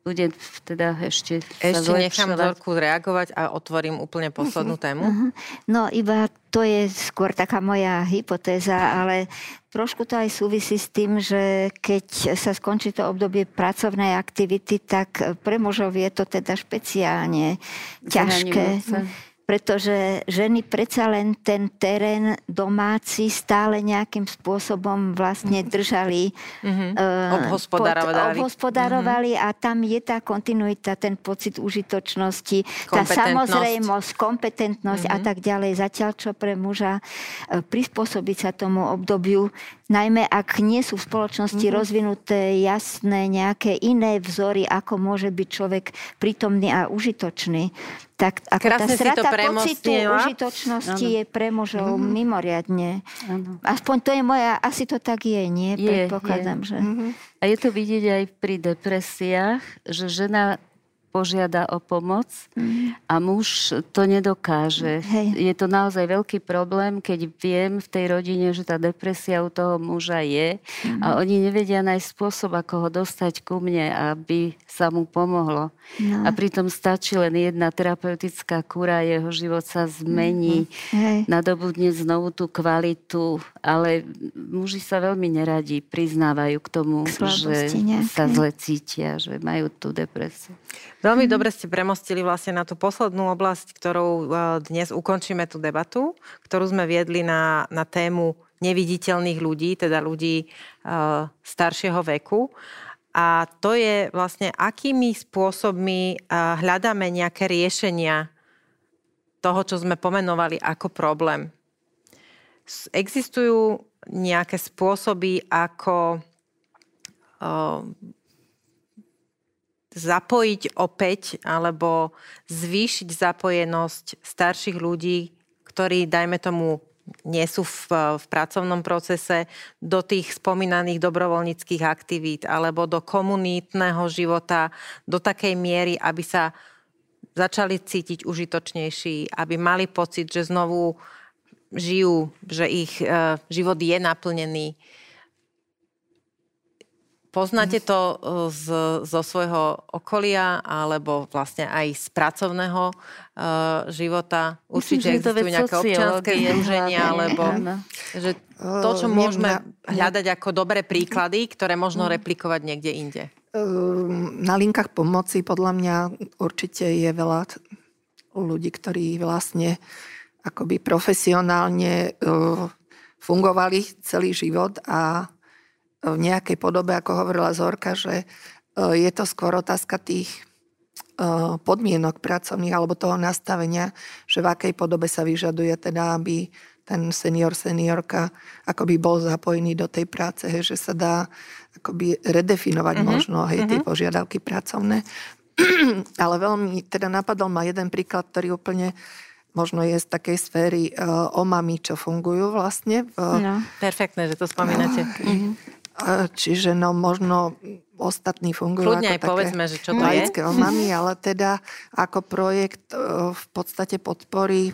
bude teda ešte Ešte nechám Zorku reagovať a otvorím úplne poslednú tému. Uh-huh. No iba to je skôr taká moja hypotéza, ale trošku to aj súvisí s tým, že keď sa skončí to obdobie pracovnej aktivity, tak pre mužov je to teda špeciálne ťažké pretože ženy predsa len ten terén domáci stále nejakým spôsobom vlastne mhm. držali, mm-hmm. uh, obhospodarovali, pod, obhospodarovali mm-hmm. a tam je tá kontinuita, ten pocit užitočnosti, tá samozrejmosť, kompetentnosť mm-hmm. a tak ďalej. Zatiaľ, čo pre muža uh, prispôsobiť sa tomu obdobiu, najmä ak nie sú v spoločnosti mm-hmm. rozvinuté jasné nejaké iné vzory, ako môže byť človek prítomný a užitočný, tak ako Krásne tá strata pocitu užitočnosti ano. je pre mužov mm-hmm. mimoriadne. Ano. Aspoň to je moja, asi to tak je, nie? Je, Predpokladám, je. že... Mm-hmm. A je to vidieť aj pri depresiách, že žena požiada o pomoc mm. a muž to nedokáže. Hej. Je to naozaj veľký problém, keď viem v tej rodine, že tá depresia u toho muža je mm. a oni nevedia nájsť spôsob, ako ho dostať ku mne, aby sa mu pomohlo. No. A pritom stačí len jedna terapeutická kúra, jeho život sa zmení, mm. nadobudne znovu tú kvalitu, ale muži sa veľmi neradi priznávajú k tomu, k že nejaké. sa zle cítia, že majú tú depresiu. Veľmi dobre ste premostili vlastne na tú poslednú oblasť, ktorou e, dnes ukončíme tú debatu, ktorú sme viedli na, na tému neviditeľných ľudí, teda ľudí uh, staršieho veku. A to je vlastne, akými spôsobmi uh, hľadáme nejaké riešenia toho, čo sme pomenovali ako problém. Existujú nejaké spôsoby, ako uh, zapojiť opäť alebo zvýšiť zapojenosť starších ľudí, ktorí, dajme tomu, nie sú v, v pracovnom procese, do tých spomínaných dobrovoľníckých aktivít alebo do komunitného života do takej miery, aby sa začali cítiť užitočnejší, aby mali pocit, že znovu žijú, že ich e, život je naplnený. Poznáte to e, z, zo svojho okolia alebo vlastne aj z pracovného uh, života? Určite Myslím, existujú nejaké občianské združenia, alebo že to, čo môžeme hľadať ako dobré príklady, ktoré možno replikovať niekde inde. Ehm, na linkách pomoci podľa mňa určite je veľa ľudí, ktorí vlastne akoby profesionálne ehm, fungovali celý život a v nejakej podobe, ako hovorila Zorka, že ehm, je to skôr otázka tých podmienok pracovných alebo toho nastavenia, že v akej podobe sa vyžaduje teda, aby ten senior, seniorka akoby bol zapojený do tej práce, hej, že sa dá akoby redefinovať uh-huh. možno hej, tie mhm. požiadavky pracovné. Ale veľmi teda napadol ma jeden príklad, ktorý úplne možno je z takej sféry uh, o mami, čo fungujú vlastne. V, no. Perfektné, že to spomínate. Uh, čiže no možno ostatní fungujú Kľudne ako aj také povedzme, že čo to je. o mami, ale teda ako projekt uh, v podstate podporí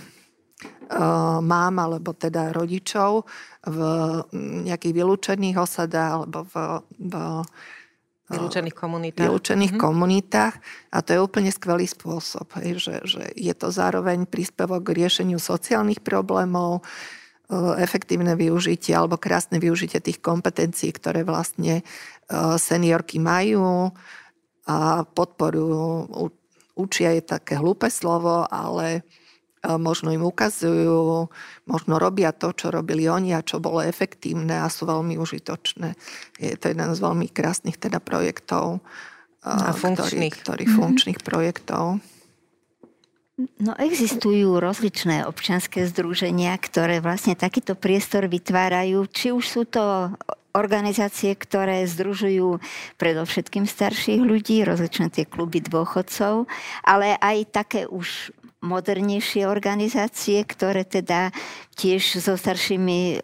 Eh, mám alebo teda rodičov v nejakých vylúčených osadách alebo v, v eh, vylúčených komunitách. Vylúčených mm-hmm. komunitách a to je úplne skvelý spôsob, hej, že, že je to zároveň príspevok k riešeniu sociálnych problémov, efektívne využitie alebo krásne využitie tých kompetencií, ktoré vlastne seniorky majú a podporujú, učia je také hlúpe slovo, ale možno im ukazujú, možno robia to, čo robili oni a čo bolo efektívne a sú veľmi užitočné. Je to jeden z veľmi krásnych teda projektov. A funkčných. Ktorý, ktorý mm-hmm. funkčných projektov. No existujú rozličné občianské združenia, ktoré vlastne takýto priestor vytvárajú. Či už sú to organizácie, ktoré združujú predovšetkým starších ľudí, rozličné tie kluby dôchodcov, ale aj také už modernejšie organizácie, ktoré teda tiež so staršími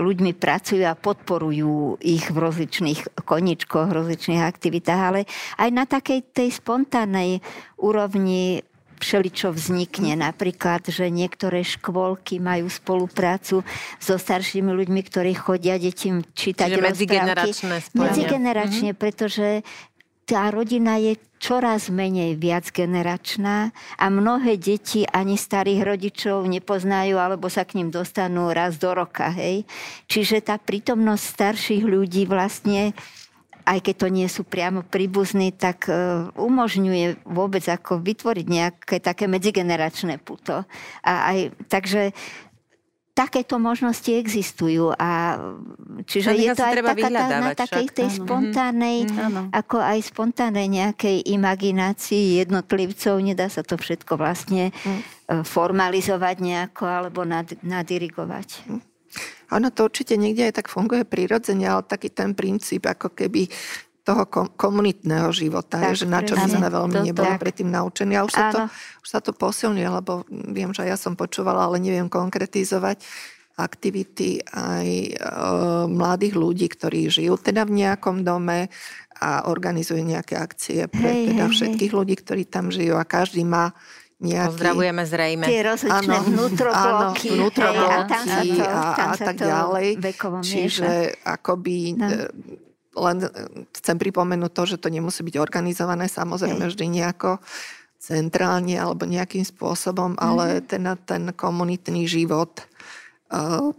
ľuďmi pracujú a podporujú ich v rozličných koničkoch, rozličných aktivitách, ale aj na takej tej spontánnej úrovni všeličo vznikne. Napríklad, že niektoré škôlky majú spoluprácu so staršími ľuďmi, ktorí chodia deťom čítať Čiže rozprávky. medzigeneračné spojenia. Medzigeneračne, mm-hmm. pretože tá rodina je čoraz menej viacgeneračná a mnohé deti ani starých rodičov nepoznajú alebo sa k ním dostanú raz do roka. Hej? Čiže tá prítomnosť starších ľudí vlastne aj keď to nie sú priamo príbuzní, tak e, umožňuje vôbec ako vytvoriť nejaké také medzigeneračné puto. A aj, takže takéto možnosti existujú a čiže je to aj taká tá, na takej tej áno. spontánnej, mm-hmm. ako aj spontánnej nejakej imaginácii jednotlivcov, nedá sa to všetko vlastne mm. formalizovať nejako alebo nad, nadirigovať. Mm. Ono to určite niekde aj tak funguje prirodzene, ale taký ten princíp, ako keby toho komunitného života, tak, že na čo my sme veľmi to, neboli tak. predtým naučení. A už sa, to, už sa to posilňuje, lebo viem, že ja som počúvala, ale neviem konkretizovať aktivity aj e, mladých ľudí, ktorí žijú teda v nejakom dome a organizujú nejaké akcie pre hej, teda hej, všetkých hej. ľudí, ktorí tam žijú a každý má nejaký... Pozdravujeme zrejme. Tie rozličné vnútrobloky, áno, vnútrobloky hej, a, a, a, a tak ďalej. Čiže akoby... No e, len e, chcem pripomenúť to, že to nemusí byť organizované samozrejme vždy nejako centrálne alebo nejakým spôsobom, ale mm-hmm. ten, ten komunitný život uh,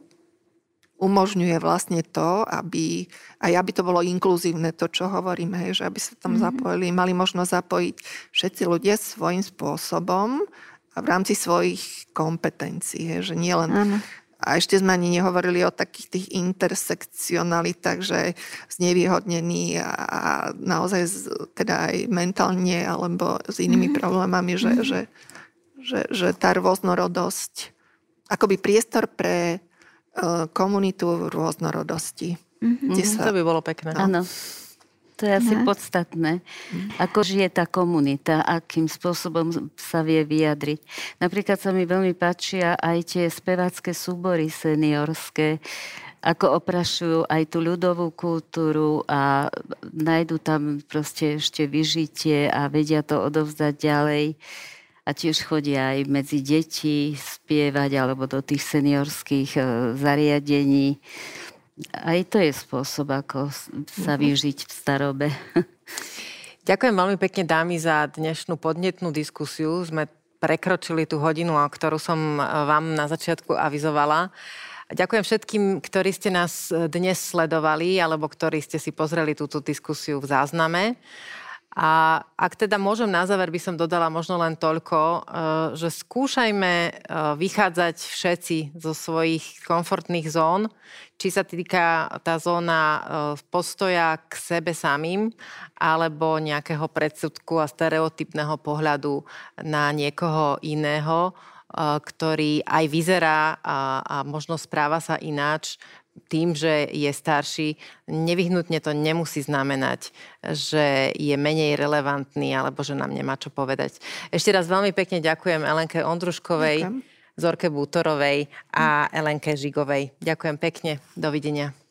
umožňuje vlastne to, aby, aj aby to bolo inkluzívne, to, čo hovoríme, hej, že aby sa tam mm-hmm. zapojili, mali možno zapojiť všetci ľudia svojím spôsobom a v rámci svojich kompetencií, hej, že nie len a ešte sme ani nehovorili o takých tých intersekcionalitách, že znevýhodnený a naozaj teda aj mentálne alebo s inými mm-hmm. problémami, že, mm-hmm. že, že, že tá rôznorodosť, akoby priestor pre komunitu rôznorodosti. Mm-hmm. Sa, to by bolo pekné. Áno. To je asi no. podstatné. Ako žije tá komunita, akým spôsobom sa vie vyjadriť. Napríklad sa mi veľmi páčia aj tie spevácké súbory seniorské, ako oprašujú aj tú ľudovú kultúru a nájdu tam proste ešte vyžitie a vedia to odovzdať ďalej. A tiež chodia aj medzi deti spievať alebo do tých seniorských e, zariadení. Aj to je spôsob, ako sa mhm. vyžiť v starobe. Ďakujem veľmi pekne dámy za dnešnú podnetnú diskusiu. Sme prekročili tú hodinu, ktorú som e, vám na začiatku avizovala. Ďakujem všetkým, ktorí ste nás e, dnes sledovali alebo ktorí ste si pozreli túto diskusiu v zázname. A ak teda môžem na záver, by som dodala možno len toľko, e, že skúšajme e, vychádzať všetci zo svojich komfortných zón, či sa týka tá zóna postoja k sebe samým, alebo nejakého predsudku a stereotypného pohľadu na niekoho iného, ktorý aj vyzerá a, a možno správa sa ináč tým, že je starší, nevyhnutne to nemusí znamenať, že je menej relevantný alebo že nám nemá čo povedať. Ešte raz veľmi pekne ďakujem Elenke Ondruškovej, ďakujem. Zorke Bútorovej a Elenke Žigovej. Ďakujem pekne. Dovidenia.